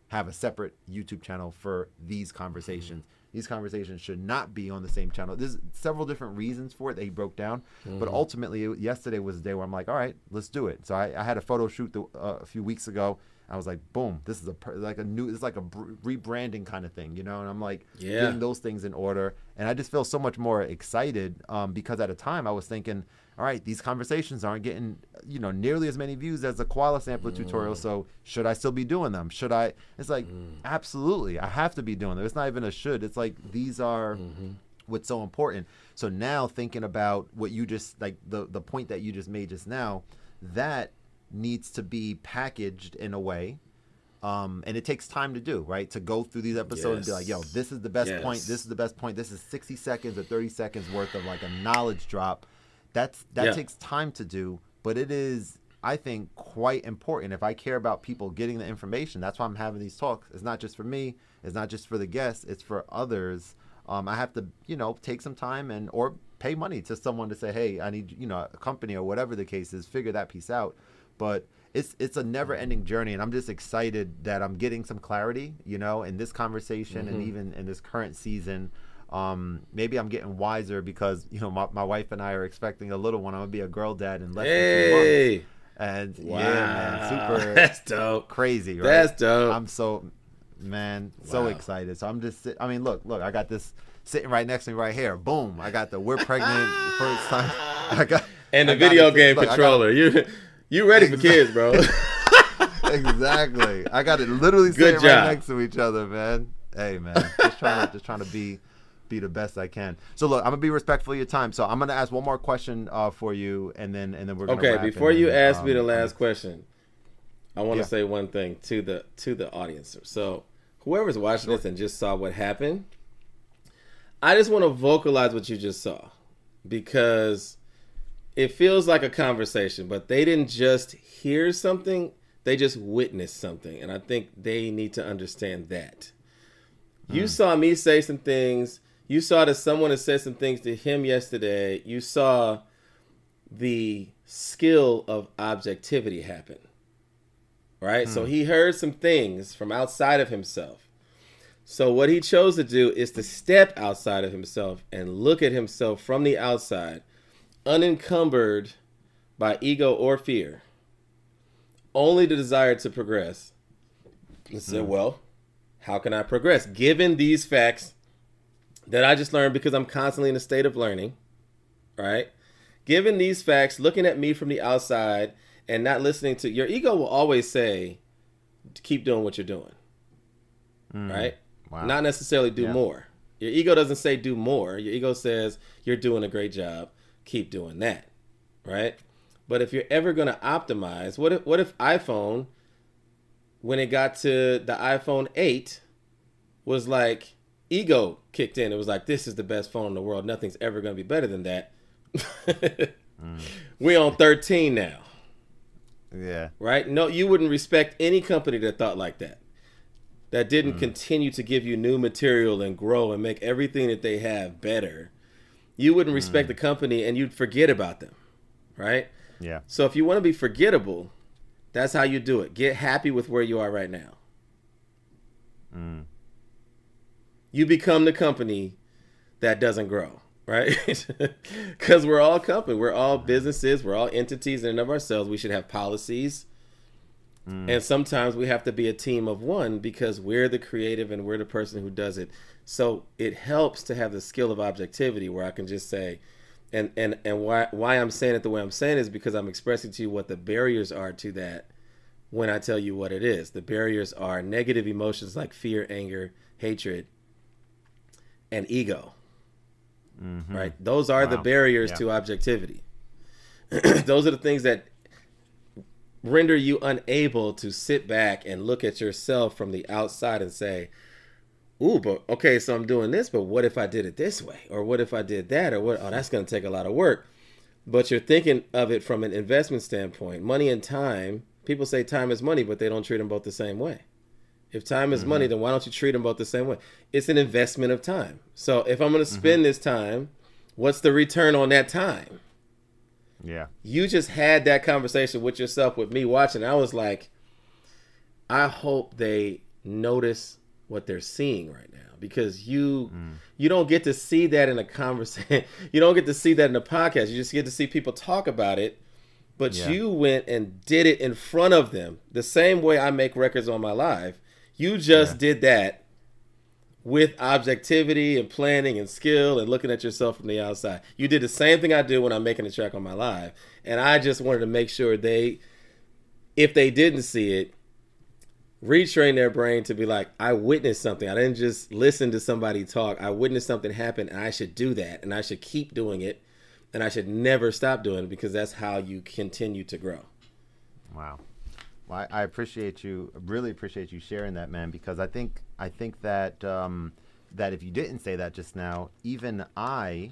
have a separate YouTube channel for these conversations. These conversations should not be on the same channel. There's several different reasons for it that he broke down, but ultimately, it, yesterday was the day where I'm like, all right, let's do it. So I, I had a photo shoot the, uh, a few weeks ago. I was like, boom, this is a per- like a new, it's like a br- rebranding kind of thing, you know. And I'm like, Yeah. getting those things in order, and I just feel so much more excited um, because at a time I was thinking, all right, these conversations aren't getting you know nearly as many views as the koala sampler mm. tutorial. So should I still be doing them? Should I? It's like mm. absolutely, I have to be doing them. It's not even a should. It's like these are mm-hmm. what's so important. So now thinking about what you just like the the point that you just made just now, that needs to be packaged in a way. Um, and it takes time to do, right? To go through these episodes and be like, yo, this is the best point. This is the best point. This is 60 seconds or 30 seconds worth of like a knowledge drop. That's that Yeah. takes time to do, but it is I think quite important if I care about people getting the information. That's why I'm having these talks. It's not just for me, it's not just for the guests, it's for others. Um, I have to, you know, take some time and or pay money to someone to say, "Hey, I need, you know, a company or whatever the case is, figure that piece out." But it's it's a never-ending journey, and I'm just excited that I'm getting some clarity, you know, in this conversation and even in this current season. Um, maybe I'm getting wiser because you know my, my wife and I are expecting a little one. I'm gonna be a girl dad in less than two months, and Wow. yeah, man, super That's dope. crazy, right? That's dope. I'm so, man, so excited. So I'm just, I mean, look, look, I got this sitting right next to me right here. Boom, I got the we're pregnant first time. I got and the I video game look, I got- controller. You you ready for kids, bro? exactly. I got it literally Good sitting job. right next to each other, man. Hey, man, just trying to just trying to be be the best I can. So look, I'm gonna be respectful of your time. So I'm gonna ask one more question uh, for you, and then and then we're gonna okay, wrap, before you then, ask me the um, last question, I want to Yeah. say one thing to the to the audience. So, whoever's watching this and just saw what happened, I just want to vocalize what you just saw because it feels like a conversation, but they didn't just hear something, they just witnessed something, and I think they need to understand that. You saw me say some things. You saw that someone had said some things to him yesterday. You saw the skill of objectivity happen. Right? So hmm. he heard some things from outside of himself. So what he chose to do is to step outside of himself and look at himself from the outside, unencumbered by ego or fear, only the desire to progress. And said, hmm. well, how can I progress? Given these facts that I just learned because I'm constantly in a state of learning, right? Given these facts, looking at me from the outside and not listening to your ego will always say, keep doing what you're doing, mm, right? Wow. Not necessarily do Yeah. more. Your ego doesn't say do more. Your ego says you're doing a great job. Keep doing that, right? But if you're ever going to optimize, what if what if iPhone when it got to the iPhone 8 was like ego kicked in. It was like this is the best phone in the world. Nothing's ever going to be better than that. We on 13 now, Yeah. right? No, you wouldn't respect any company that thought like that. That didn't mm. continue to give you new material and grow and make everything that they have better. You wouldn't mm. respect the company and you'd forget about them, right? Yeah. So if you want to be forgettable, that's how you do it. Get happy with where you are right now. Mm. You become the company that doesn't grow, right? Because we're all company, we're all businesses, we're all entities in and of ourselves. We should have policies, mm. and sometimes we have to be a team of one because we're the creative and we're the person who does it. So it helps to have the skill of objectivity where I can just say, and and and why why I'm saying it the way I'm saying is because I'm expressing to you what the barriers are to that when I tell you what it is. The barriers are negative emotions like fear, anger, hatred, and ego. Mm-hmm. Right? Those are the barriers Yeah. to objectivity. Those are the things that render you unable to sit back and look at yourself from the outside and say, Ooh, but okay, so I'm doing this, but what if I did it this way? Or what if I did that? Or what? Oh, that's going to take a lot of work. But you're thinking of it from an investment standpoint. Money and time, people say time is money, but they don't treat them both the same way. If time is money, mm-hmm. then why don't you treat them both the same way? It's an investment of time. So if I'm going to mm-hmm. spend this time, what's the return on that time? Yeah. you just had that conversation with yourself with me watching i was like i hope they notice what they're seeing right now because you mm. you don't get to see that in a conversation you don't get to see that in a podcast you just get to see people talk about it but Yeah. you went and did it in front of them the same way i make records on my live you just Yeah. did that with objectivity and planning and skill and looking at yourself from the outside. You did the same thing I do when I'm making a track on my live. And I just wanted to make sure they, if they didn't see it, retrain their brain to be like, I witnessed something. I didn't just listen to somebody talk. I witnessed something happen and I should do that. And I should keep doing it. And I should never stop doing it because that's how you continue to grow. Wow. Well, I, I appreciate you. Really appreciate you sharing that, man. Because I think I think that um, that if you didn't say that just now, even I,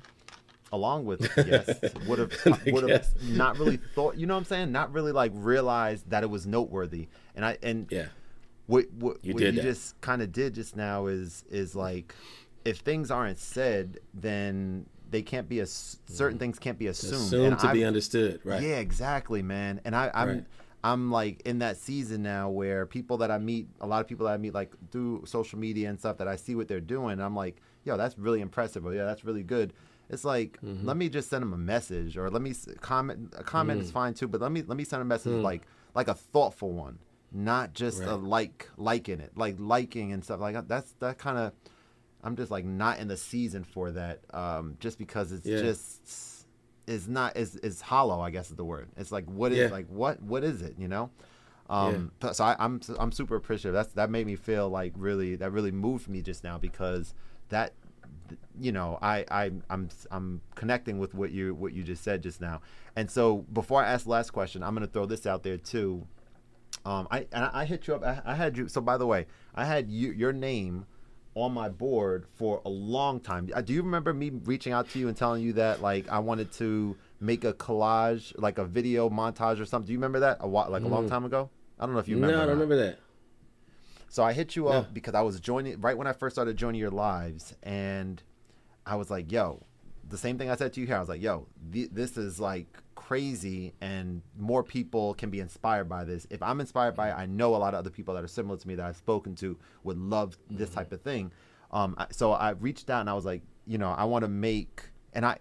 along with yes, would have would have not really thought. You know what I'm saying? Not really like realized that it was noteworthy. And I and Yeah. what what You what you just kind of did just now is is like if things aren't said, then they can't be as certain things can't be assumed. Mm. Assumed And to be I've- understood. Right. yeah, exactly, man. And I, I'm Right. I'm like in that season now where people that I meet, a lot of people that I meet like through social media and stuff that I see what they're doing, I'm like, yo, that's really impressive, or yeah, that's really good. It's like, Mm-hmm. let me just send them a message, or let me comment. A comment Mm. is fine too, but let me let me send a message like like a thoughtful one, not just a like liking it, like liking and stuff like that. That's that kind of. I'm just like not in the season for that, um, just because it's Yeah. just is not is is hollow. I guess is the word. It's like what is Yeah. like what what is it? You know. Um, So I, I'm I'm super appreciative. That's that made me feel like really that really moved me just now because that you know I I I'm I'm connecting with what you what you just said just now. And so before I ask the last question, I'm gonna throw this out there too. Um, I and I hit you up. I, I had you. So by the way, I had you your name on my board for a long time. Uh, Do you remember me reaching out to you and telling you that like I wanted to make a collage, like a video montage or something? Do you remember that a while, like a long time ago? I don't know if you remember. no, I don't remember that. So I hit you No. up because I was joining right when I first started joining your lives, and I was like, "Yo," the same thing I said to you here. I was like, "Yo, th- this is like crazy, and more people can be inspired by this. If I'm inspired by it, I know a lot of other people that are similar to me that I've spoken to would love this type of thing." Um, so I reached out and I was like, you know, I want to make, and I,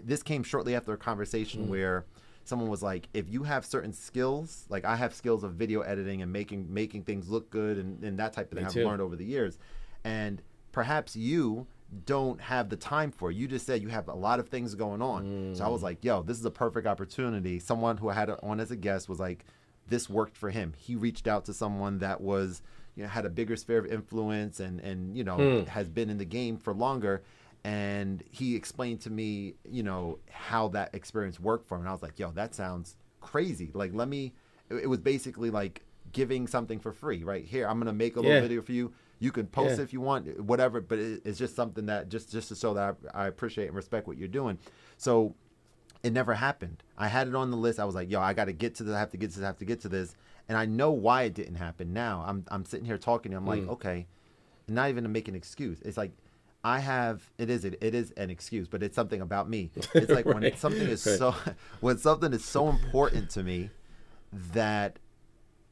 this came shortly after a conversation where someone was like, if you have certain skills, like I have skills of video editing and making making things look good and, and that type of Me thing I've learned over the years, and perhaps you don't have the time for. You just said you have a lot of things going on. So I was mm. like, yo, this is a perfect opportunity. Someone who I had on as a guest was like, this worked for him. He reached out to someone that was, you know, had a bigger sphere of influence and and you know hmm. has been in the game for longer. And he explained to me, you know, how that experience worked for him. And I was like, yo, that sounds crazy. Like, let me. It, it was basically like giving something for free, right here. I'm gonna make a little Yeah. video for you. You can post Yeah. if you want, whatever. But it, it's just something that just just to show that I, I appreciate and respect what you're doing. So it never happened. I had it on the list. I was like, yo, I got to get to this. I have to get to this. I have to get to this. And I know why it didn't happen. Now I'm I'm sitting here talking. I'm like, Mm. okay, not even to make an excuse. It's like I have it is it, it is an excuse, but it's something about me. It's like when something is Right. so when something is so important to me that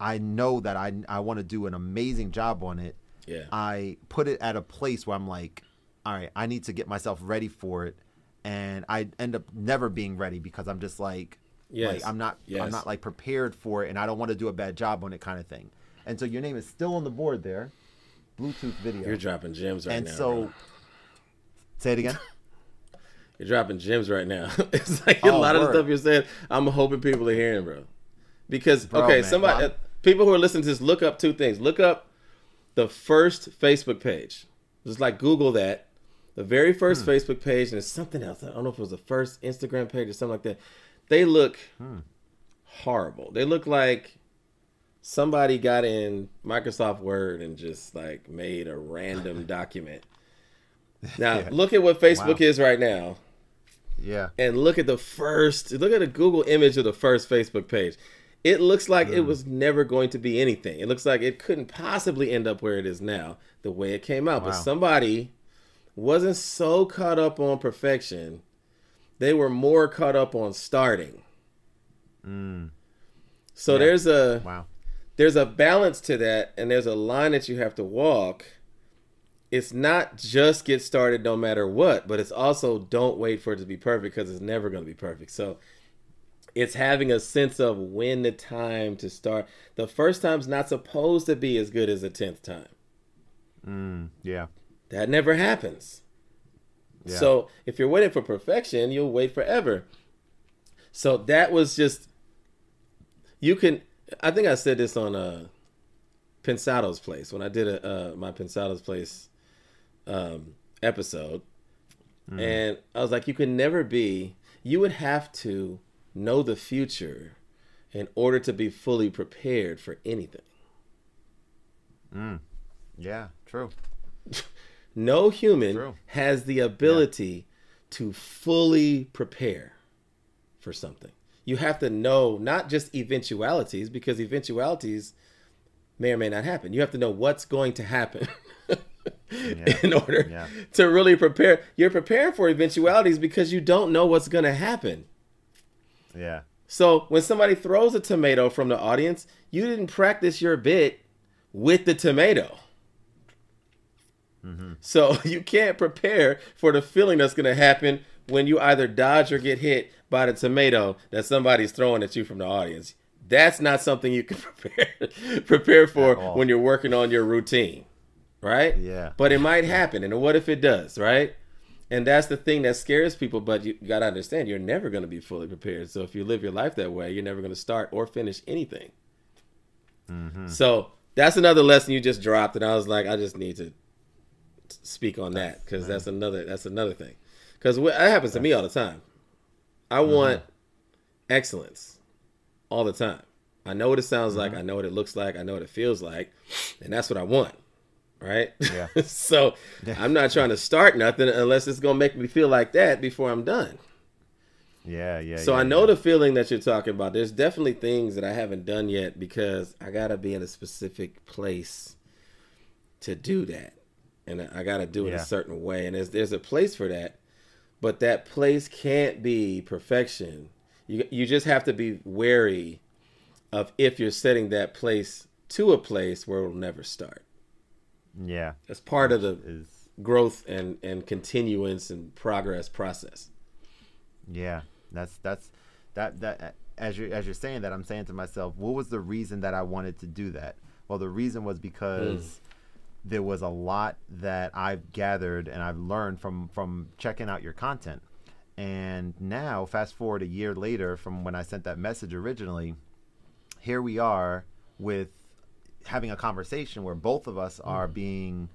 I know that I I want to do an amazing job on it. Yeah. I put it at a place where I'm like, all right, I need to get myself ready for it, and I end up never being ready because I'm just like, Yes. like I'm not Yes. I'm not like prepared for it, and I don't want to do a bad job on it, kind of thing. And so your name is still on the board there, Bluetooth video. You're dropping gems right and now. And so, bro. say it again. You're dropping gems right now. it's like a Oh, lot of the stuff you're saying. I'm hoping people are hearing, bro. Because Bro, okay, man, somebody, well, uh, people who are listening to this, look up two things. Look up the first Facebook page. Just like Google that, the very first Hmm. Facebook page, and it's something else. I don't know if it was the first Instagram page or something like that. They look Hmm. horrible. They look like somebody got in Microsoft Word and just like made a random document. Now Yeah. look at what Facebook Wow. is right now Yeah. and look at the first look at a google image of the first facebook page it looks like it was never going to be anything. It looks like it couldn't possibly end up where it is now the way it came out. But somebody wasn't so caught up on perfection they were more caught up on starting. Mm. so Yeah. there's a Wow. there's a balance to that and there's a line that you have to walk. It's not just get started no matter what but it's also don't wait for it to be perfect because it's never going to be perfect. So it's having a sense of when the time to start the first time's not supposed to be as good as the 10th time Mm. Yeah. that never happens Yeah. so if you're waiting for perfection you'll wait forever so that was just you can i think i said this on uh pensado's place when i did a uh my pensado's place um episode and i was like you can never be you would have to know the future in order to be fully prepared for anything Mm. Yeah. True. no human True. has the ability to fully prepare for something. You have to know not just eventualities, because eventualities may or may not happen. You have to know what's going to happen in order Yeah. to really prepare. You're preparing for eventualities because you don't know what's going to happen. Yeah. So when somebody throws a tomato from the audience, you didn't practice your bit with the tomato. Mm-hmm. So you can't prepare for the feeling that's going to happen when you either dodge or get hit by the tomato that somebody's throwing at you from the audience. That's not something you can prepare prepare for when you're working on your routine, right? Yeah. But it might happen, and what if it does, right? And that's the thing that scares people. But you got to understand, you're never going to be fully prepared. So if you live your life that way, you're never going to start or finish anything. Mm-hmm. So that's another lesson you just dropped, and I was like, I just need to speak on that because that's another that's another thing. Because that happens to me all the time. I want excellence all the time. I know what it sounds like. I know what it looks like. I know what it feels like, and that's what I want. Right? Yeah. so I'm not trying to start nothing unless it's gonna make me feel like that before I'm done. Yeah. Yeah. So yeah, I know yeah. the feeling that you're talking about. There's definitely things that I haven't done yet because I gotta be in a specific place to do that, and I gotta do it Yeah. a certain way. And there's there's a place for that, but that place can't be perfection. You you just have to be wary of if you're setting that place to a place where it'll never start. Yeah. That's part of the Is growth and and continuance and progress process. Yeah, that's that's that that as you as you're saying that, I'm saying to myself, what was the reason that I wanted to do that? Well, the reason was because mm. there was a lot that I've gathered and I've learned from from checking out your content. And now, fast forward a year later from when I sent that message originally, here we are with having a conversation where both of us are being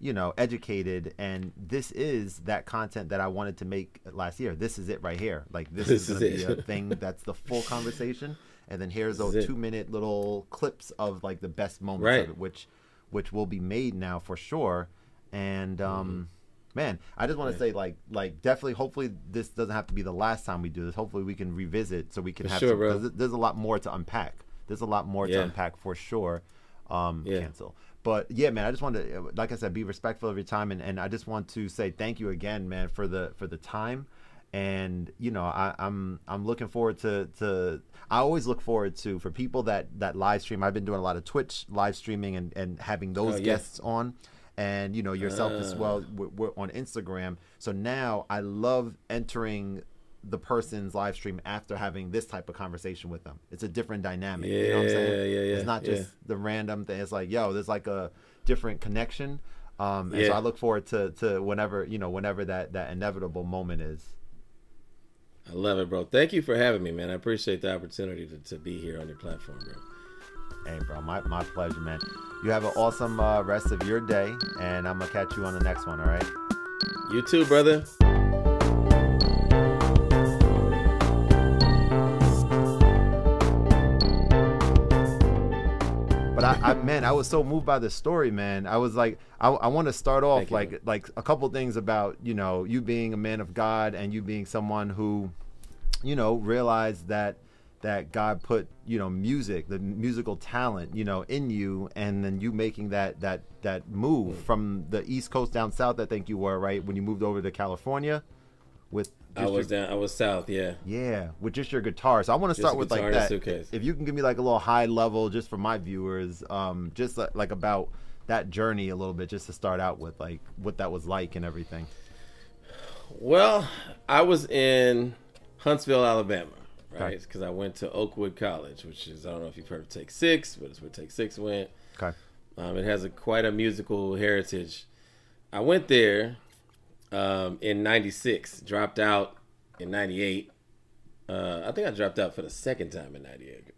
you know educated and this is that content that i wanted to make last year this is it right here like this, This is going to be a thing that's the full conversation and then here's those two minute little clips of like the best moments Right. of it which which will be made now for sure and um man, I just want to say like like definitely. Hopefully, this doesn't have to be the last time we do this. Hopefully, we can revisit so we can For have. sure, some, bro. 'cause There's a lot more to unpack. There's a lot more to unpack for sure. Um, Yeah. cancel. But yeah, man, I just wanted to, like I said, be respectful of your time, and, and I just want to say thank you again, man, for the for the time. And you know, I, I'm I'm looking forward to to. I always look forward to for people that that live stream. I've been doing a lot of Twitch live streaming and and having those Oh, yeah. guests on, and you know yourself as Ah. well. We're, we're on Instagram, so now I love entering the person's live stream after having this type of conversation with them. It's a different dynamic. you know what I'm saying? Yeah, yeah, yeah, It's not yeah. just the random thing. It's like, yo, there's like a different connection. Um, and so I look forward to, to whenever, you know, whenever that, that inevitable moment is. I love it, bro. Thank you for having me, man. I appreciate the opportunity to, to be here on your platform, bro. Hey, bro, my, my pleasure, man. You have an awesome uh, rest of your day, and I'm going to catch you on the next one, all right? You too, brother. But I, I man, I was so moved by the story, man. I was like, I, I want to start off Thank like man. like a couple things about you know you being a man of God and you being someone who, you know, realized that that God put you know music, the musical talent, you know, in you, and then you making that that that move from the East Coast down south. I think you were right when you moved over to California, with I was your- down. I was south. Yeah. yeah, with just your guitar. So I want to start with like that. suitcase. If you can give me like a little high level, just for my viewers, um, just like, like about that journey a little bit, just to start out with, like what that was like and everything. Well, I was in Huntsville, Alabama, right? Because I went to Oakwood College, which is I don't know if you've heard of Take Six, but it's where Take Six went. Okay. Um, it has a quite a musical heritage. I went there um, in '96, dropped out in '98. Uh, I think I dropped out for the second time in '98.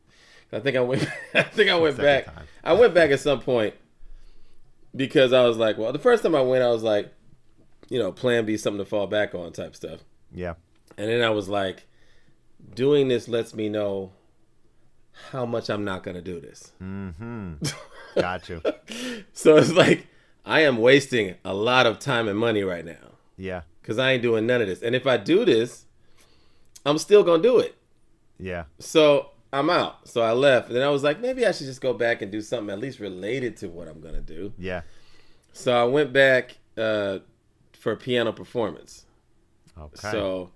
I think I went. I think I went back. time. I went back at some point because I was like, well, the first time I went, I was like, you know, Plan B, something to fall back on, type stuff. Yeah. And then I was like, doing this lets me know how much I'm not gonna do this. Mm-hmm. Got you. So it's like I am wasting a lot of time and money right now Yeah. because I ain't doing none of this. And if I do this, I'm still gonna do it. Yeah. So I'm out. So I left, and then I was like, maybe I should just go back and do something at least related to what I'm gonna do. Yeah. So I went back uh, for piano performance. Okay. So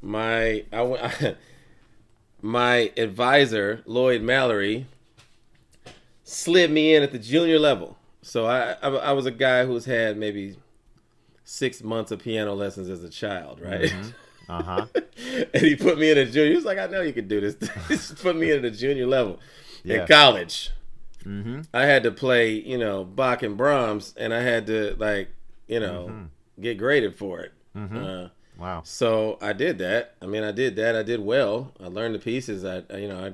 my I went my advisor Lloyd Mallory slid me in at the junior level. So I I, I was a guy who's had maybe six months of piano lessons as a child, right? uh huh. and he put me in a junior. He was like, I know you could do this. Just put me in a junior level Yeah. in college. Mm-hmm. I had to play, you know, Bach and Brahms, and I had to like, you know, get graded for it. Uh, Wow. so I did that. I mean, I did that. I did well. I learned the pieces. I, I- you know, I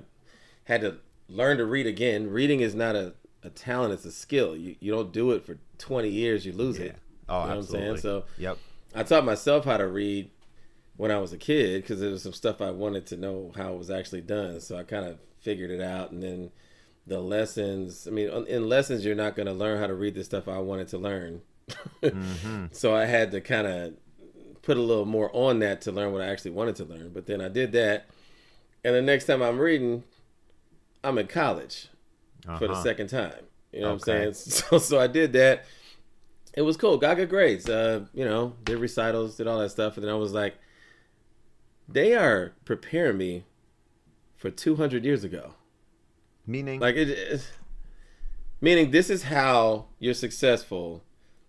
had to learn to read again. Reading is not a, a talent; it's a skill. You you don't do it for twenty years, you lose Yeah. it. Oh, You know absolutely. what I'm saying? So Yep. I taught myself how to read when I was a kid because there was some stuff I wanted to know how it was actually done. So I kind of figured it out, and then the lessons. I mean, in lessons, you're not going to learn how to read the stuff I wanted to learn. Mm-hmm. So I had to kind of put a little more on that to learn what I actually wanted to learn. But then I did that, and the next time I'm reading, I'm in college for the Uh-huh. second time. You know what I'm saying? So, so I did that. It was cool. Got good grades. Uh, you know, did recitals, did all that stuff, and then I was like, they are preparing me for 200 years ago. Meaning. Like it, it meaning this is how you're successful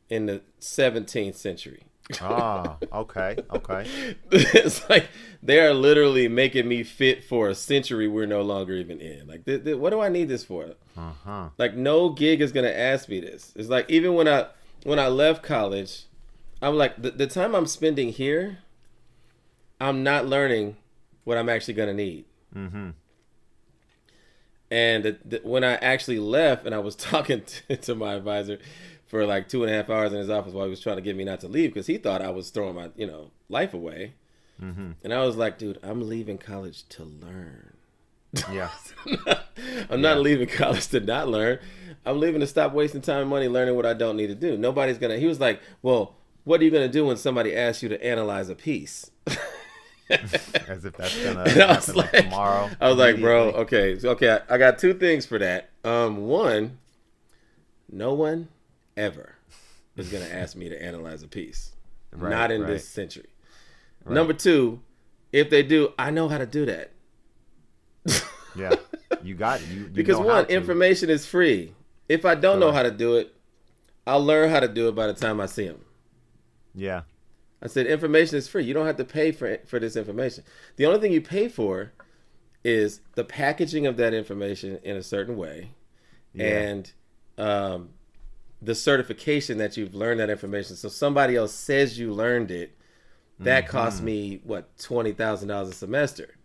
in the 17th century. ah. Okay. Okay. it's like they are literally making me fit for a century we're no longer even in. Like, th- th- what do I need this for? Uh huh. Like, no gig is gonna ask me this. It's like even when I when I left college, I'm like the, the time I'm spending here, I'm not learning what I'm actually gonna need. Mm-hmm. And the, the, when I actually left, and I was talking to, to my advisor for like two and a half hours in his office while he was trying to get me not to leave because he thought I was throwing my you know life away. Mm-hmm. And I was like, dude, I'm leaving college to learn. Yeah. I'm not leaving college to not learn. I'm leaving to stop wasting time and money learning what I don't need to do. Nobody's gonna. He was like, well, what are you going to do when somebody asks you to analyze a piece? As if that's gonna And I was happen like, like- tomorrow. I was like, bro, okay, so, okay, I, I got two things for that. Um, one, no one ever is gonna ask me to analyze a piece, Right, not in right. this century. Number two, if they do, I know how to do that Yeah, you got it. You, you because one, information is free. If I don't know how to do it, I'll learn how to do it by the time I see them. Yeah, I said information is free. You don't have to pay for for this information. The only thing you pay for is the packaging of that information in a certain way, Yeah. and um, the certification that you've learned that information. So somebody else says you learned it. That costs Mm-hmm. me what twenty thousand dollars a semester.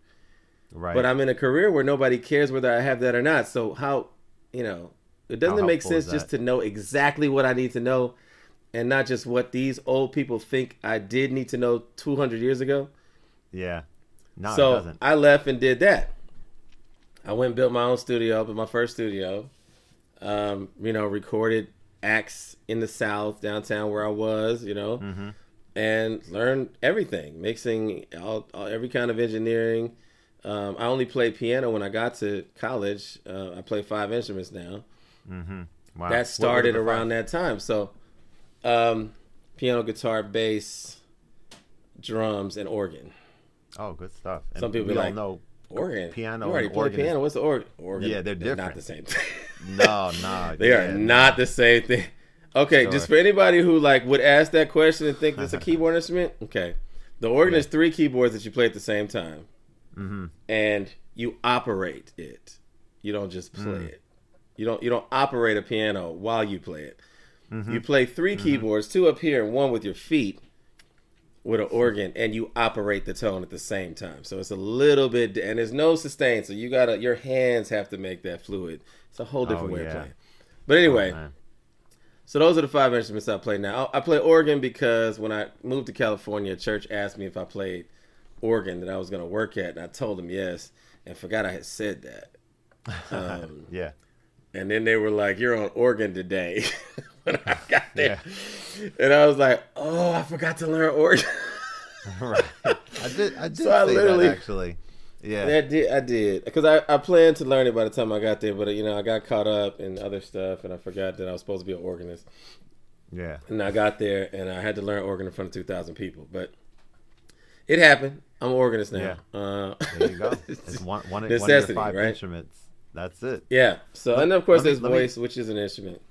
Right. But I'm in a career where nobody cares whether I have that or not. So how, you know, it doesn't it make sense just to know exactly what I need to know and not just what these old people think I did need to know 200 years ago? yeah, no, so. I left and did that. I went and built my own studio, but my first studio, um, you know, recorded acts in the South, downtown where I was, you know, Mm-hmm. and learned everything, mixing, all, all every kind of engineering. Um, I only played piano when I got to college. Uh, I play five instruments now. Mm-hmm. Wow. That started around that time. So, um, piano, guitar, bass, drums, and organ. Oh, good stuff. And Some people be like, know. Organ. Piano You already play organ is- piano. What's the organ? Organ. Yeah, they're different. not the same thing. No, no, they yeah, are not the same thing. Okay, Sure. just for anybody who like would ask that question and think it's a keyboard instrument. Okay, the organ Yeah. is three keyboards that you play at the same time, Mm-hmm. and you operate it. You don't just play Mm. it. You don't you don't operate a piano while you play it. Mm-hmm. You play 3 keyboards, two up here and one with your feet with an organ, and you operate the tone at the same time. So it's a little bit, and there's no sustain. So you gotta, your hands have to make that fluid. It's a whole different Oh, way of playing. But anyway, Man. so those are the five instruments I play now. I play organ because when I moved to California, church asked me if I played organ that I was going to work at, and I told them yes, and forgot I had said that. Um, Yeah. and then they were like, "You're on organ today." when I got there, and I was like, "Oh, I forgot to learn organ." right. I did. I did So I literally- that actually. Yeah. I did, I did, because I, I planned to learn it by the time I got there, but you know I got caught up in other stuff, and I forgot that I was supposed to be an organist. Yeah. And I got there, and I had to learn organ in front of two thousand people, but it happened. I'm an organist now. Uh, There you go. It's one, one, one of your five right? instruments. That's it. yeah. So, and of course, me- there's let me- voice, which is an instrument.